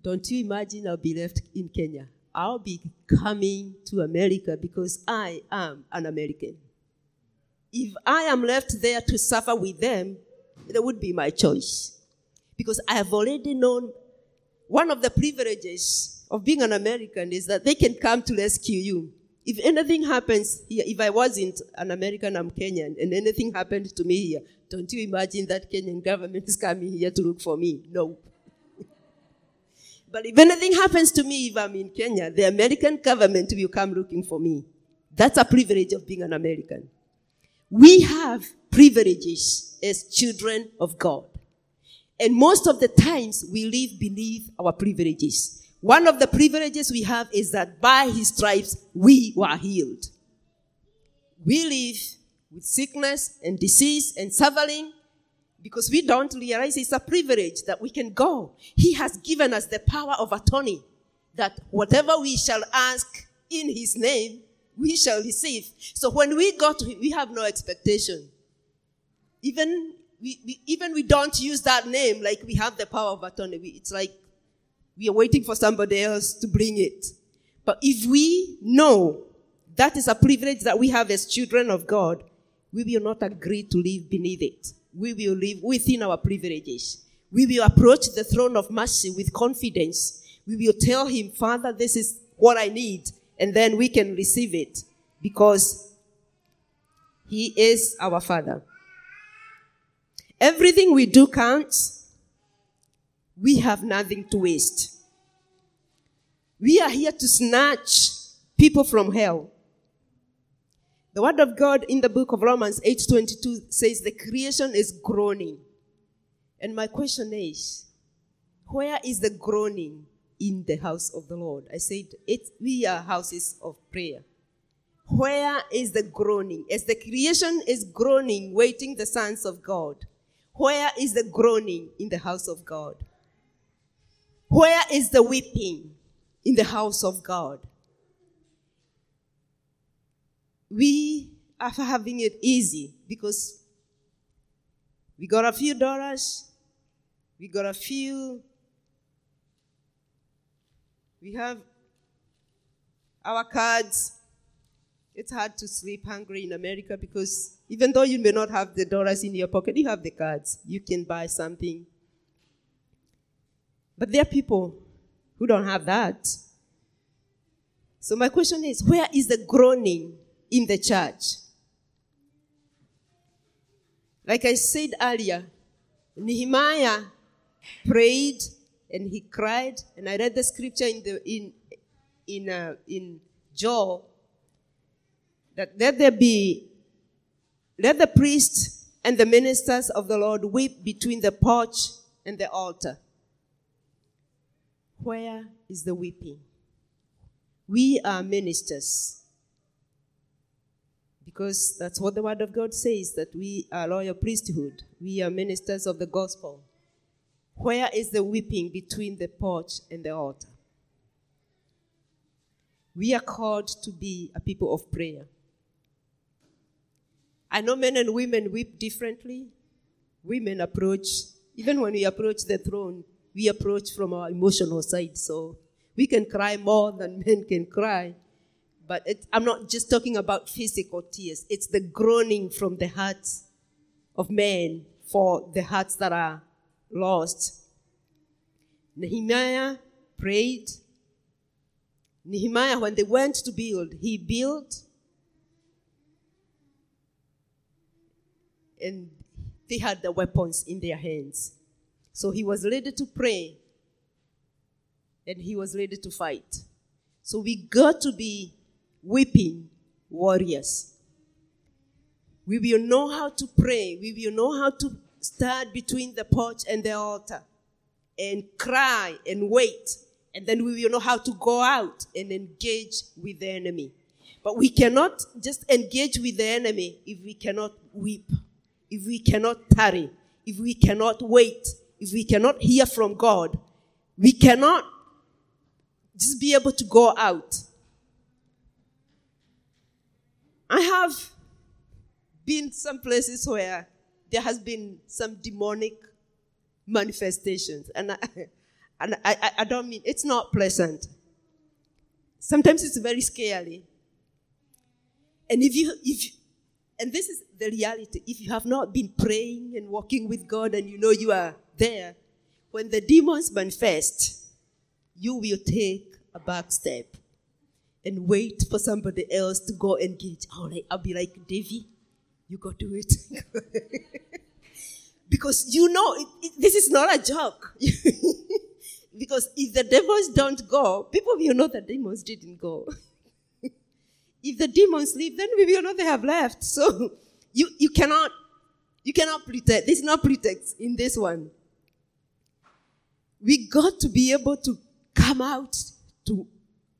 Don't you imagine I'll be left in Kenya? I'll be coming to America because I am an American. If I am left there to suffer with them, that would be my choice. Because I have already known one of the privileges of being an American is that they can come to rescue you. If anything happens here, if I wasn't an American, I'm Kenyan, and anything happened to me here, don't you imagine that Kenyan government is coming here to look for me? No. But if anything happens to me if I'm in Kenya, the American government will come looking for me. That's a privilege of being an American. We have privileges as children of God. And most of the times we live beneath our privileges. One of the privileges we have is that by his stripes we were healed. We live with sickness and disease and suffering because we don't realize it's a privilege that we can go. He has given us the power of attorney that whatever we shall ask in his name, we shall receive. So when we go to him, we have no expectation. Even we, we, even we don't use that name like we have the power of attorney. We, it's like we are waiting for somebody else to bring it. But if we know that is a privilege that we have as children of God, we will not agree to live beneath it. We will live within our privileges. We will approach the throne of mercy with confidence. We will tell him, Father, this is what I need. And then we can receive it because he is our Father. Everything we do counts. We have nothing to waste. We are here to snatch people from hell. The word of God in the book of Romans 8:22 says the creation is groaning. And my question is, where is the groaning in the house of the Lord? I said, it, we are houses of prayer. Where is the groaning? As the creation is groaning, waiting the sons of God, where is the groaning in the house of God? Where is the weeping in the house of God? We are having it easy because we got a few dollars, we got a few, we have our cards, it's hard to sleep hungry in America because even though you may not have the dollars in your pocket, you have the cards. You can buy something. But there are people who don't have that. So my question is, where is the groaning in the church? Like I said earlier, Nehemiah prayed and he cried, and I read the scripture in the in in uh, in Joel that let there be, let the priests and the ministers of the Lord weep between the porch and the altar. Where is the weeping? We are ministers. Because that's what the word of God says that we are a royal priesthood. We are ministers of the gospel. Where is the weeping between the porch and the altar? We are called to be a people of prayer. I know men and women weep differently. Women approach, even when we approach the throne, we approach from our emotional side. So we can cry more than men can cry. But it, I'm not just talking about physical tears, it's the groaning from the hearts of men for the hearts that are lost. Nehemiah prayed. Nehemiah, when they went to build, he built and they had the weapons in their hands. So he was ready to pray and he was ready to fight. So we got to be weeping warriors. We will know how to pray. We will know how to stand between the porch and the altar and cry and wait. And then we will know how to go out and engage with the enemy. But we cannot just engage with the enemy if we cannot weep if we cannot tarry, if we cannot wait, if we cannot hear from God, we cannot just be able to go out. I have been some places where there has been some demonic manifestations, and I, *laughs* and I, I don't mean it's not pleasant. Sometimes it's very scary. And if you if and this is the reality. If you have not been praying and walking with God and you know you are there, when the demons manifest, you will take a back step and wait for somebody else to go engage. I'll, I'll be like, Davy, you go do it. because you know, it, it, this is not a joke. *laughs* because if the demons don't go, people will know the demons didn't go. *laughs* if the demons leave, then we will know they have left. So you, you cannot, you cannot pretend. There's no pretext in this one. We got to be able to come out to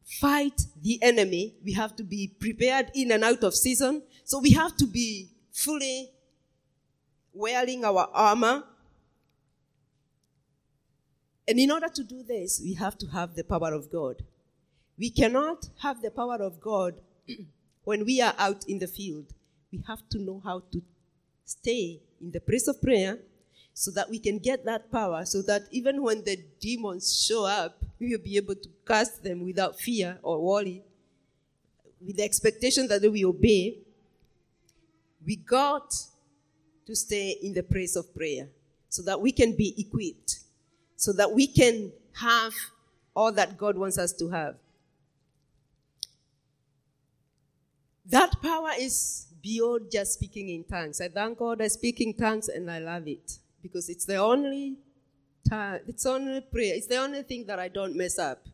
fight the enemy. We have to be prepared in and out of season. So we have to be fully wearing our armor. And in order to do this, we have to have the power of God. We cannot have the power of God *clears throat* when we are out in the field. We have to know how to stay in the place of prayer so that we can get that power, so that even when the demons show up, we will be able to cast them without fear or worry, with the expectation that they will obey. We got to stay in the place of prayer so that we can be equipped, so that we can have all that God wants us to have. That power is beyond just speaking in tongues. I thank God I speak in tongues and I love it because it's the only time, it's only prayer. It's the only thing that I don't mess up.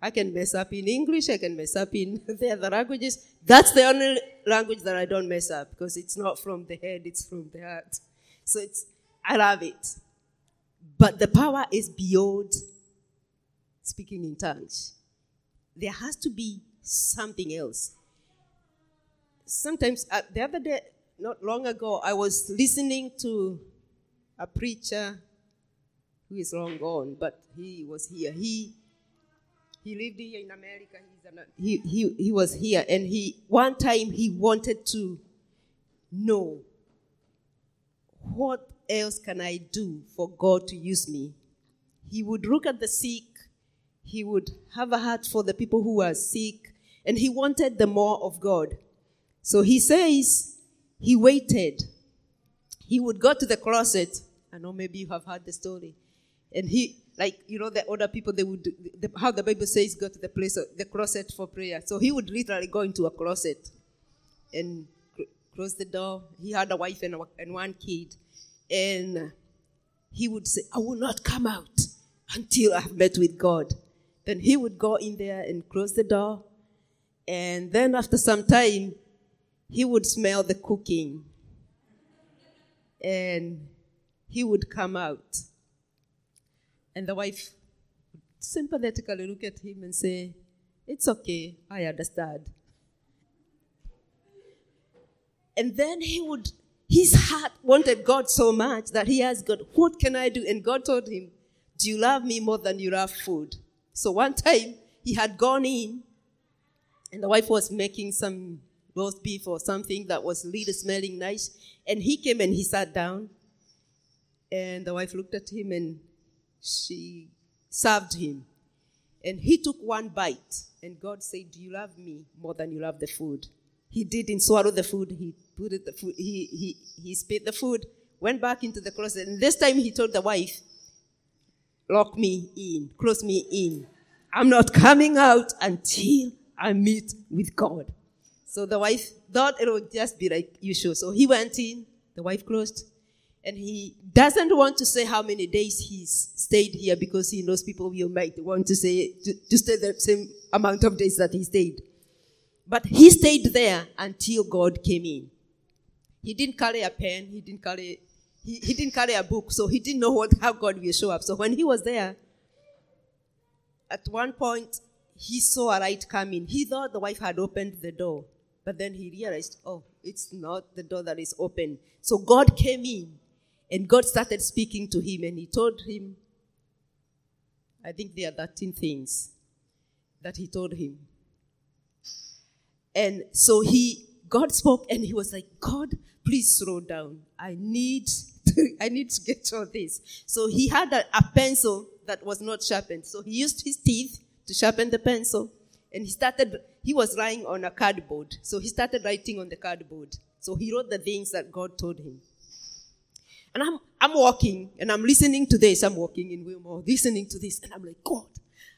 I can mess up in English, I can mess up in *laughs* the other languages. That's the only language that I don't mess up because it's not from the head, it's from the heart. So it's, I love it. But the power is beyond speaking in tongues. There has to be something else. Sometimes, uh, the other day, not long ago, I was listening to a preacher who is long gone, but he was here. He he lived here in America. An, he, he, he was here, and he one time he wanted to know what else can I do for God to use me. He would look at the sick. He would have a heart for the people who are sick, and he wanted the more of God. So he says he waited. He would go to the closet I know maybe you have heard the story. And he, like, you know, the older people, they would, the, how the Bible says, go to the place, of, the closet for prayer. So he would literally go into a closet and close the door. He had a wife and, a, and one kid. And he would say, I will not come out until I've met with God. Then he would go in there and close the door. And then after some time, he would smell the cooking. And he would come out. And the wife would sympathetically look at him and say, It's okay, I understand. And then he would, his heart wanted God so much that he asked God, What can I do? And God told him, Do you love me more than you love food? So one time he had gone in, and the wife was making some roast beef or something that was really smelling nice. And he came and he sat down. And the wife looked at him and she served him. And he took one bite. And God said, Do you love me more than you love the food? He didn't swallow the food. He put it the food. He, he, he spit the food, went back into the closet. And this time he told the wife, Lock me in, close me in. I'm not coming out until I meet with God. So the wife thought it would just be like usual. So he went in, the wife closed, and he doesn't want to say how many days he's stayed here because he knows people will might want to say to, to stay the same amount of days that he stayed. But he stayed there until God came in. He didn't carry a pen. He didn't carry. He, he didn't carry a book, so he didn't know what how God will show up. So when he was there, at one point he saw a light coming. He thought the wife had opened the door, but then he realized, oh, it's not the door that is open. So God came in and God started speaking to him, and he told him, I think there are 13 things that he told him. And so he, God spoke, and he was like, God, please slow down. I need *laughs* to, I need to get all this. So he had a, a pencil that was not sharpened. So he used his teeth to sharpen the pencil. And he started, he was lying on a cardboard. So he started writing on the cardboard. So he wrote the things that God told him. And I'm, I'm walking and I'm listening to this. I'm walking in Wilmore, listening to this. And I'm like, God,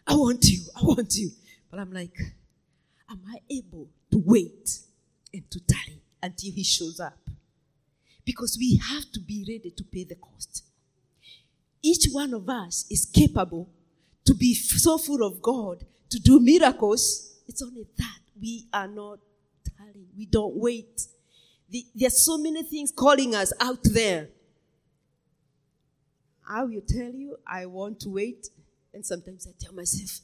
I want you, I want you. But I'm like, am I able to wait and to tarry until he shows up? Because we have to be ready to pay the cost. Each one of us is capable to be so full of God, to do miracles. It's only that we are not tarrying. We don't wait. The, there are so many things calling us out there. I will tell you, I want to wait. And sometimes I tell myself,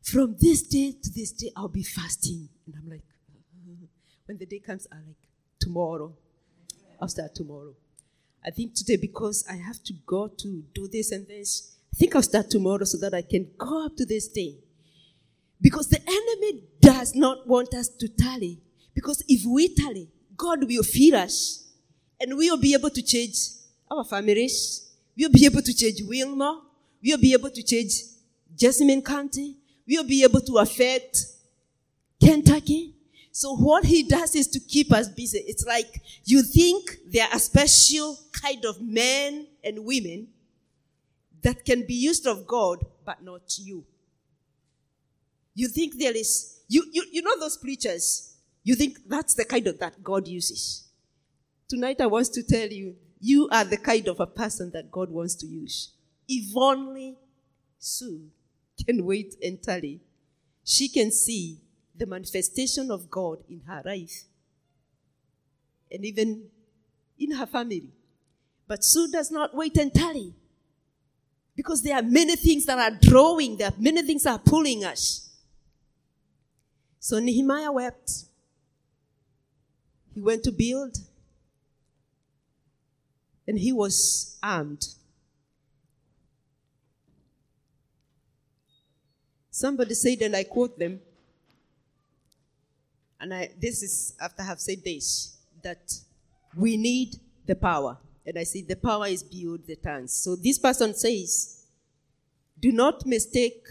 from this day to this day, I'll be fasting. And I'm like, *laughs* when the day comes, I'm like, tomorrow. I'll start tomorrow. I think today, because I have to go to do this and this, I think I'll start tomorrow so that I can go up to this day. Because the enemy does not want us to tally. Because if we tally, God will feed us and we will be able to change our families. We'll be able to change Wilmore. We'll be able to change Jessamine County. We'll be able to affect Kentucky. So what he does is to keep us busy. It's like you think there are special kind of men and women that can be used of God, but not you. You think there is, you, you, you know those preachers. You think that's the kind of that God uses. Tonight I want to tell you, you are the kind of a person that God wants to use. If only Sue can wait and tally, she can see the manifestation of God in her life and even in her family. But Sue does not wait and tally because there are many things that are drawing, there are many things that are pulling us. So Nehemiah wept. He went to build and he was armed. Somebody said, and I quote them, and I, this is after I have said this, that we need the power. And I say the power is beyond the tongues. So this person says, do not mistake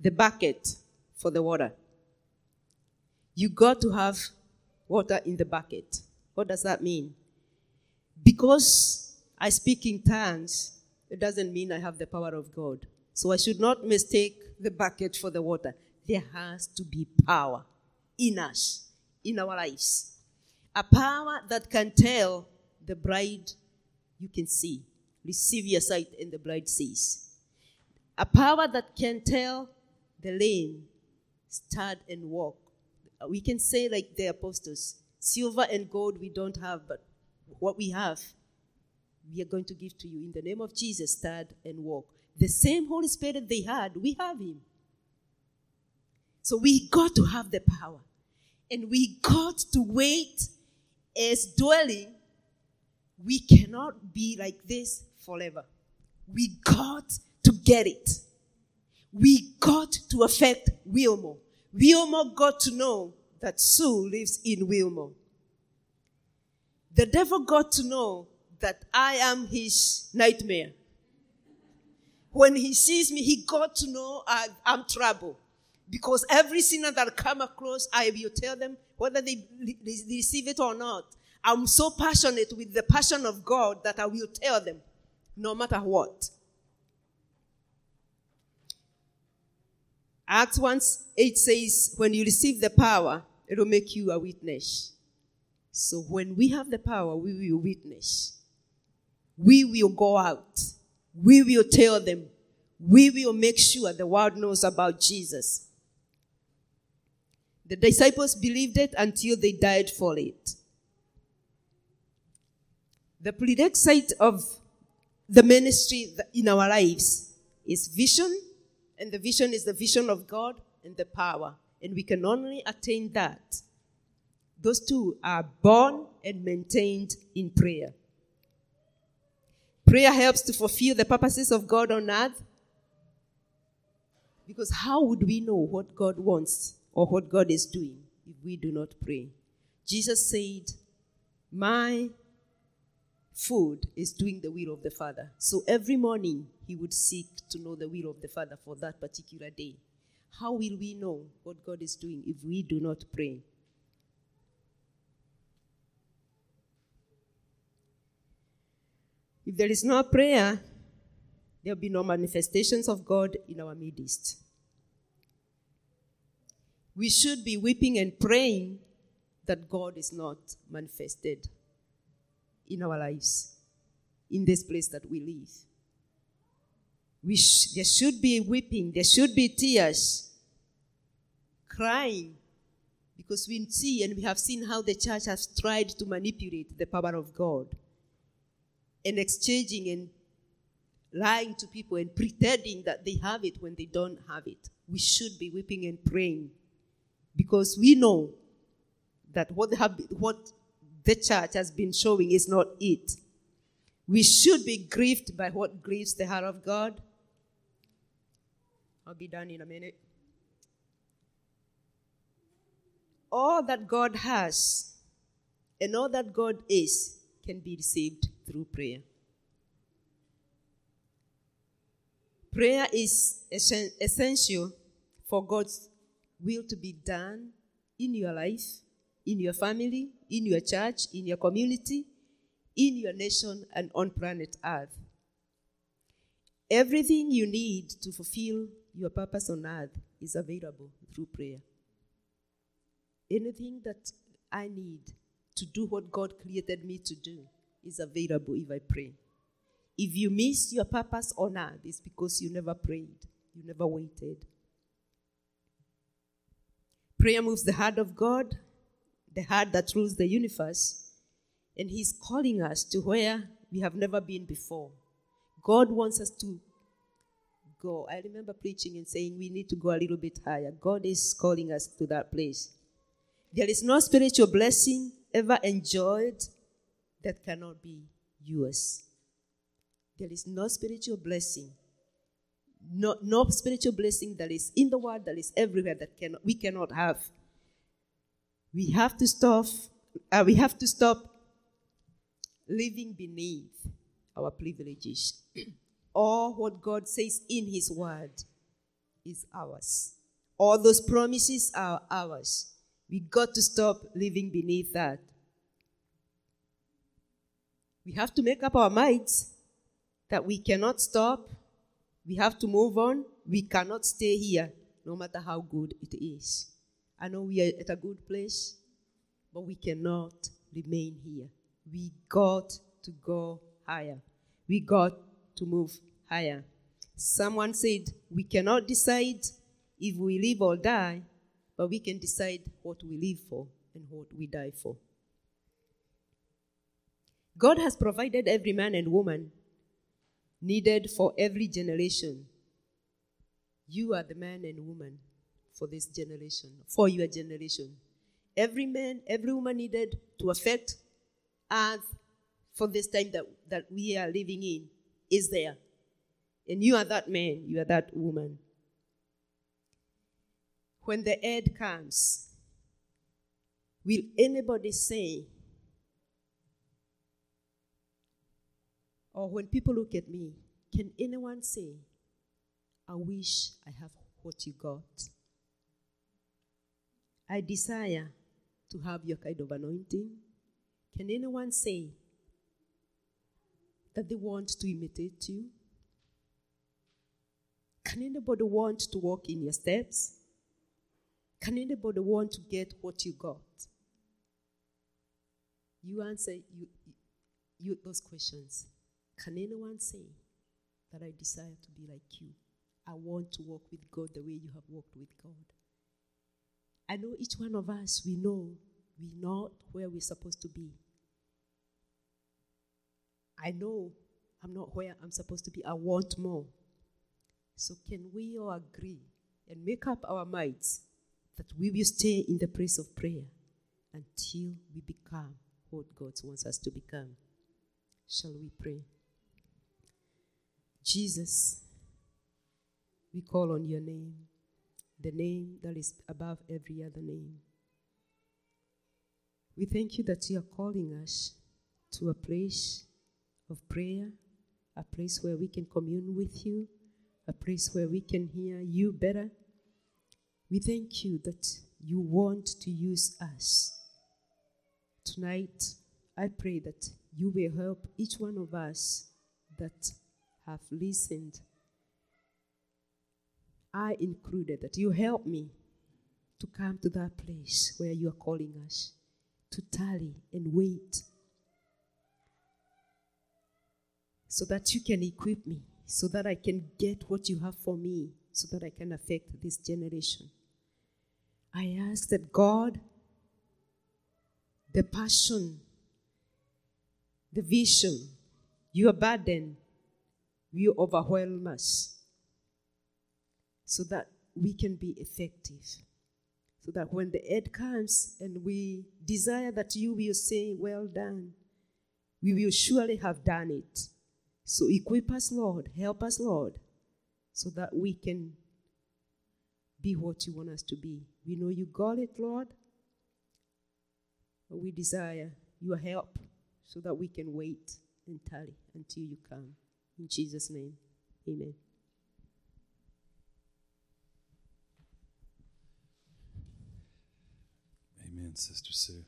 the bucket for the water. You got to have water in the bucket. What does that mean? Because I speak in tongues, it doesn't mean I have the power of God. So I should not mistake the bucket for the water. There has to be power in us, in our lives. A power that can tell the bride, you can see, receive your sight, and the bride sees. A power that can tell the lame, start and walk. We can say, like the apostles, silver and gold we don't have, but what we have, we are going to give to you. In the name of Jesus, stand and walk. The same Holy Spirit they had, we have Him. So we got to have the power. And we got to wait as dwelling. We cannot be like this forever. We got to get it. We got to affect Wilmore. Wilmore got to know that Sue lives in Wilmore. The devil got to know that I am his nightmare. When he sees me, he got to know I, am trouble. Because every sinner that I come across, I will tell them whether they, receive it or not. I'm so passionate with the passion of God that I will tell them no matter what. Acts 1 8 says, When you receive the power, it will make you a witness. So when we have the power, we will witness. We will go out. We will tell them. We will make sure the world knows about Jesus. The disciples believed it until they died for it. The prerequisite of the ministry in our lives is vision, and the vision is the vision of God and the power. And we can only attain that. Those two are born and maintained in prayer. Prayer helps to fulfill the purposes of God on earth. Because how would we know what God wants or what God is doing if we do not pray. Jesus said, My food is doing the will of the Father. So every morning he would seek to know the will of the Father for that particular day. How will we know what God is doing if we do not pray? If there is no prayer, there will be no manifestations of God in our midst. we should be weeping and praying that God is not manifested in our lives, in this place that we live. We sh- there should be weeping, there should be tears, crying, because we see and we have seen how the church has tried to manipulate the power of God and exchanging and lying to people and pretending that they have it when they don't have it. We should be weeping and praying because we know that what, have, what the church has been showing is not it. We should be grieved by what grieves the heart of God. I'll be done in a minute. All that God has and all that God is can be received through prayer. Prayer is essential for God's will to be done in your life, in your family, in your church, in your community, in your nation, and on planet Earth. Everything you need to fulfill your purpose on earth is available through prayer. Anything that I need to do what God created me to do is available if I pray. If you miss your purpose on earth, it's because you never prayed, you never waited. Prayer moves the heart of God, the heart that rules the universe, and He's calling us to where we have never been before. God wants us to go. I remember preaching and saying we need to go a little bit higher. God is calling us to that place. There is no spiritual blessing ever enjoyed that cannot be yours. There is no spiritual blessing, no, no spiritual blessing that is in the world, that is everywhere, that cannot, we cannot have. We have to stop, uh, we have to stop living beneath our privileges. *clears throat* All what God says in His Word is ours. All those promises are ours. We got to stop living beneath that. We have to make up our minds that we cannot stop. We have to move on. We cannot stay here, no matter how good it is. I know we are at a good place, but we cannot remain here. We got to go higher. We got to move higher. Someone said, We cannot decide if we live or die, but we can decide what we live for and what we die for. God has provided every man and woman needed for every generation. You are the man and woman for this generation, for your generation. Every man, every woman needed to affect earth for this time that, that we are living in is there. And you are that man, you are that woman. When the end comes, will anybody say, or when people look at me, can anyone say, I wish I have what you got? I desire to have your kind of anointing. Can anyone say that they want to imitate you? Can anybody want to walk in your steps? Can anybody want to get what you got? You answer you, you, those questions. Can anyone say that I desire to be like you? I want to walk with God the way you have walked with God. I know each one of us, we know we're not where we're supposed to be. I know I'm not where I'm supposed to be. I want more. So, can we all agree and make up our minds that we will stay in the place of prayer until we become what God wants us to become? Shall we pray? Jesus, we call on your name, the name that is above every other name. We thank you that you are calling us to a place of prayer, a place where we can commune with you, a place where we can hear you better. We thank you that you want to use us. Tonight, I pray that you will help each one of us that have listened, I included, that you help me to come to that place where you are calling us to tarry and wait so that you can equip me, so that I can get what you have for me, so that I can affect this generation. I ask that God, the passion, the vision, your burden will overwhelm us so that we can be effective. So that when the end comes and we desire that you will say, Well done, we will surely have done it. So equip us, Lord. Help us, Lord, so that we can be what you want us to be. We know you got it, Lord. But we desire your help so that we can wait and tarry until you come. In Jesus' name, amen. Amen, Sister Sue.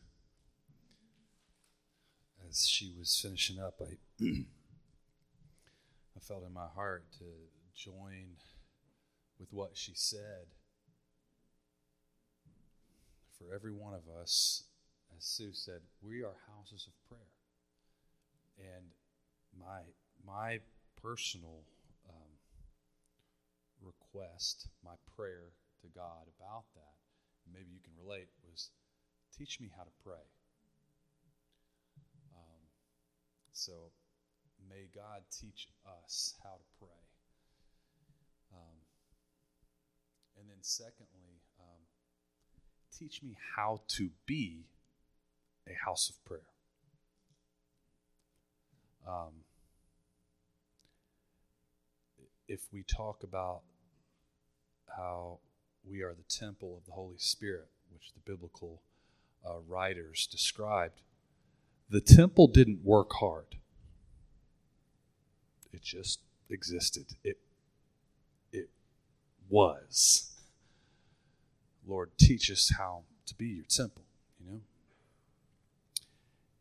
As she was finishing up, I, *clears throat* I felt in my heart to join with what she said. For every one of us, as Sue said, we are houses of prayer. And my my personal um, request, my prayer to God about that, maybe you can relate, was teach me how to pray. Um, so may God teach us how to pray. Um, and then, secondly, teach me how to be a house of prayer. Um, if we talk about how we are the temple of the Holy Spirit, which the biblical uh, writers described, the temple didn't work hard. It just existed. It it was. Lord, teach us how to be your temple, you know?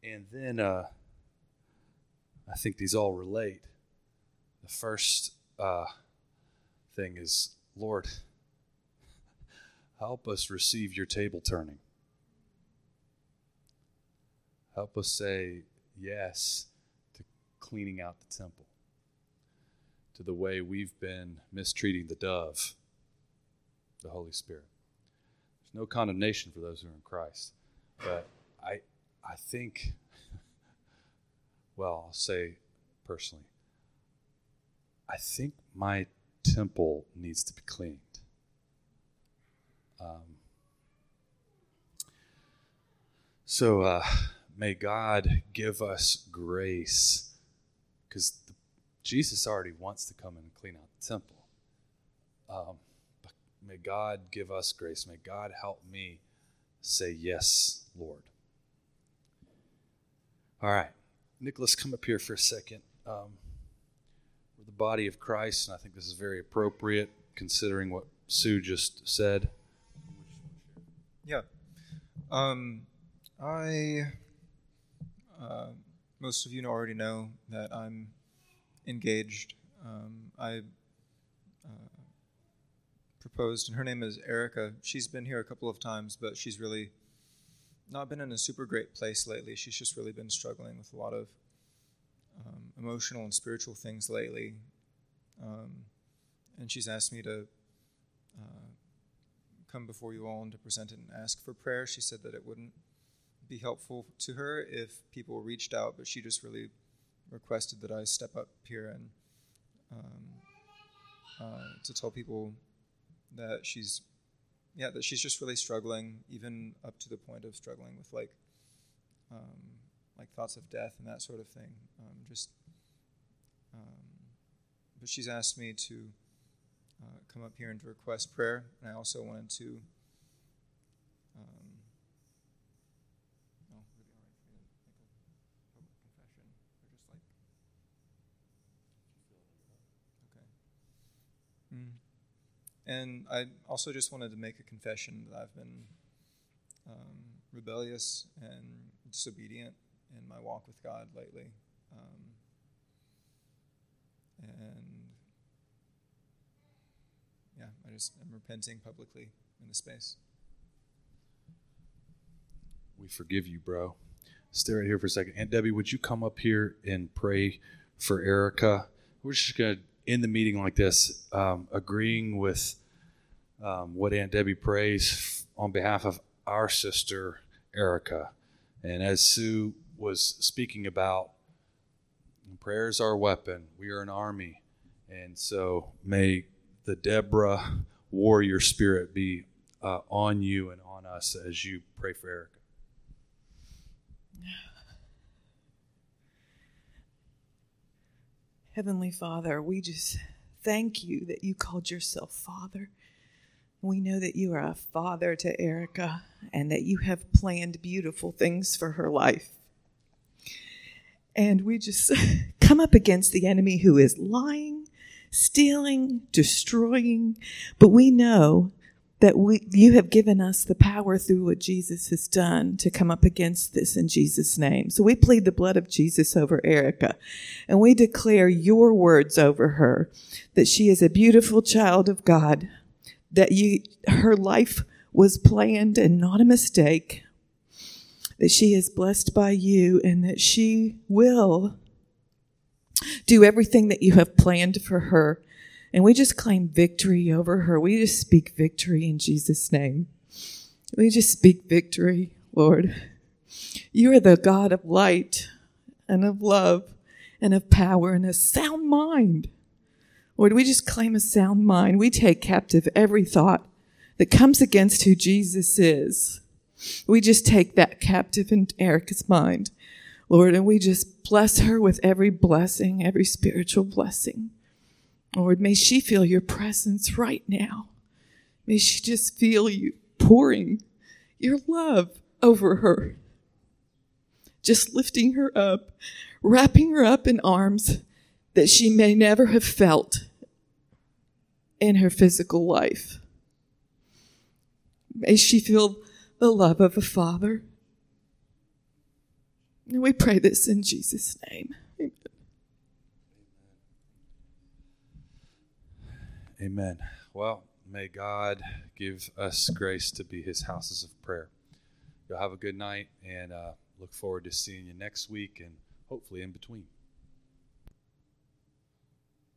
And then uh, I think these all relate. The first uh, thing is, Lord, help us receive your table turning. Help us say yes to cleaning out the temple, to the way we've been mistreating the dove, the Holy Spirit. No condemnation for those who are in Christ. But I, I think, *laughs* well, I'll say personally, I think my temple needs to be cleaned. Um, so uh, may God give us grace because Jesus already wants to come and clean out the temple. Um, may God give us grace. May God help me say, Yes, Lord. All right. Nicholas, come up here for a second. Um, we're the body of Christ, and I think this is very appropriate considering what Sue just said. Yeah. Um, I, uh, most of you already know that I'm engaged. Um, I proposed, and her name is Erica. She's been here a couple of times, but she's really not been in a super great place lately. She's just really been struggling with a lot of um, emotional and spiritual things lately. Um, and she's asked me to uh, come before you all and to present it and ask for prayer. She said that it wouldn't be helpful to her if people reached out, but she just really requested that I step up here and um, uh, to tell people that she's yeah that she's just really struggling even up to the point of struggling with like um, like thoughts of death and that sort of thing. Um, just um, but she's asked me to uh, come up here and to request prayer. And i also wanted to um, oh, would it be all right for me to make a public confession or just like okay mm. And I also just wanted to make a confession that I've been um, rebellious and disobedient in my walk with God lately. Um, and yeah, I just am repenting publicly in the space. we forgive you, bro. Stay right here for a second. Aunt Debbie, would you come up here and pray for Erica? We're just going to end the meeting like this, um, agreeing with um, what Aunt Debbie prays on behalf of our sister, Erica. And as Sue was speaking about, prayer is our weapon. We are an army. And so may the Deborah warrior spirit be uh, on you and on us as you pray for Erica. Heavenly Father, we just thank you that you called yourself Father. We know that you are a father to Erica and that you have planned beautiful things for her life. And we just *laughs* come up against the enemy who is lying, stealing, destroying, but we know that we, you have given us the power through what Jesus has done to come up against this in Jesus' name. So we plead the blood of Jesus over Erica and we declare your words over her that she is a beautiful child of God, that you, her life was planned and not a mistake, that she is blessed by you and that she will do everything that you have planned for her and we just claim victory over her. We just speak victory in Jesus' name. We just speak victory, Lord. You are the God of light and of love and of power and a sound mind. Lord, we just claim a sound mind. We take captive every thought that comes against who Jesus is. We just take that captive in Erica's mind, Lord, and we just bless her with every blessing, every spiritual blessing. Lord, may she feel your presence right now. May she just feel you pouring your love over her. Just lifting her up, wrapping her up in arms that she may never have felt in her physical life. May she feel the love of a father. And we pray this in Jesus' name. Amen. Well, may God give us grace to be his houses of prayer. You'll have a good night and uh, look forward to seeing you next week and hopefully in between.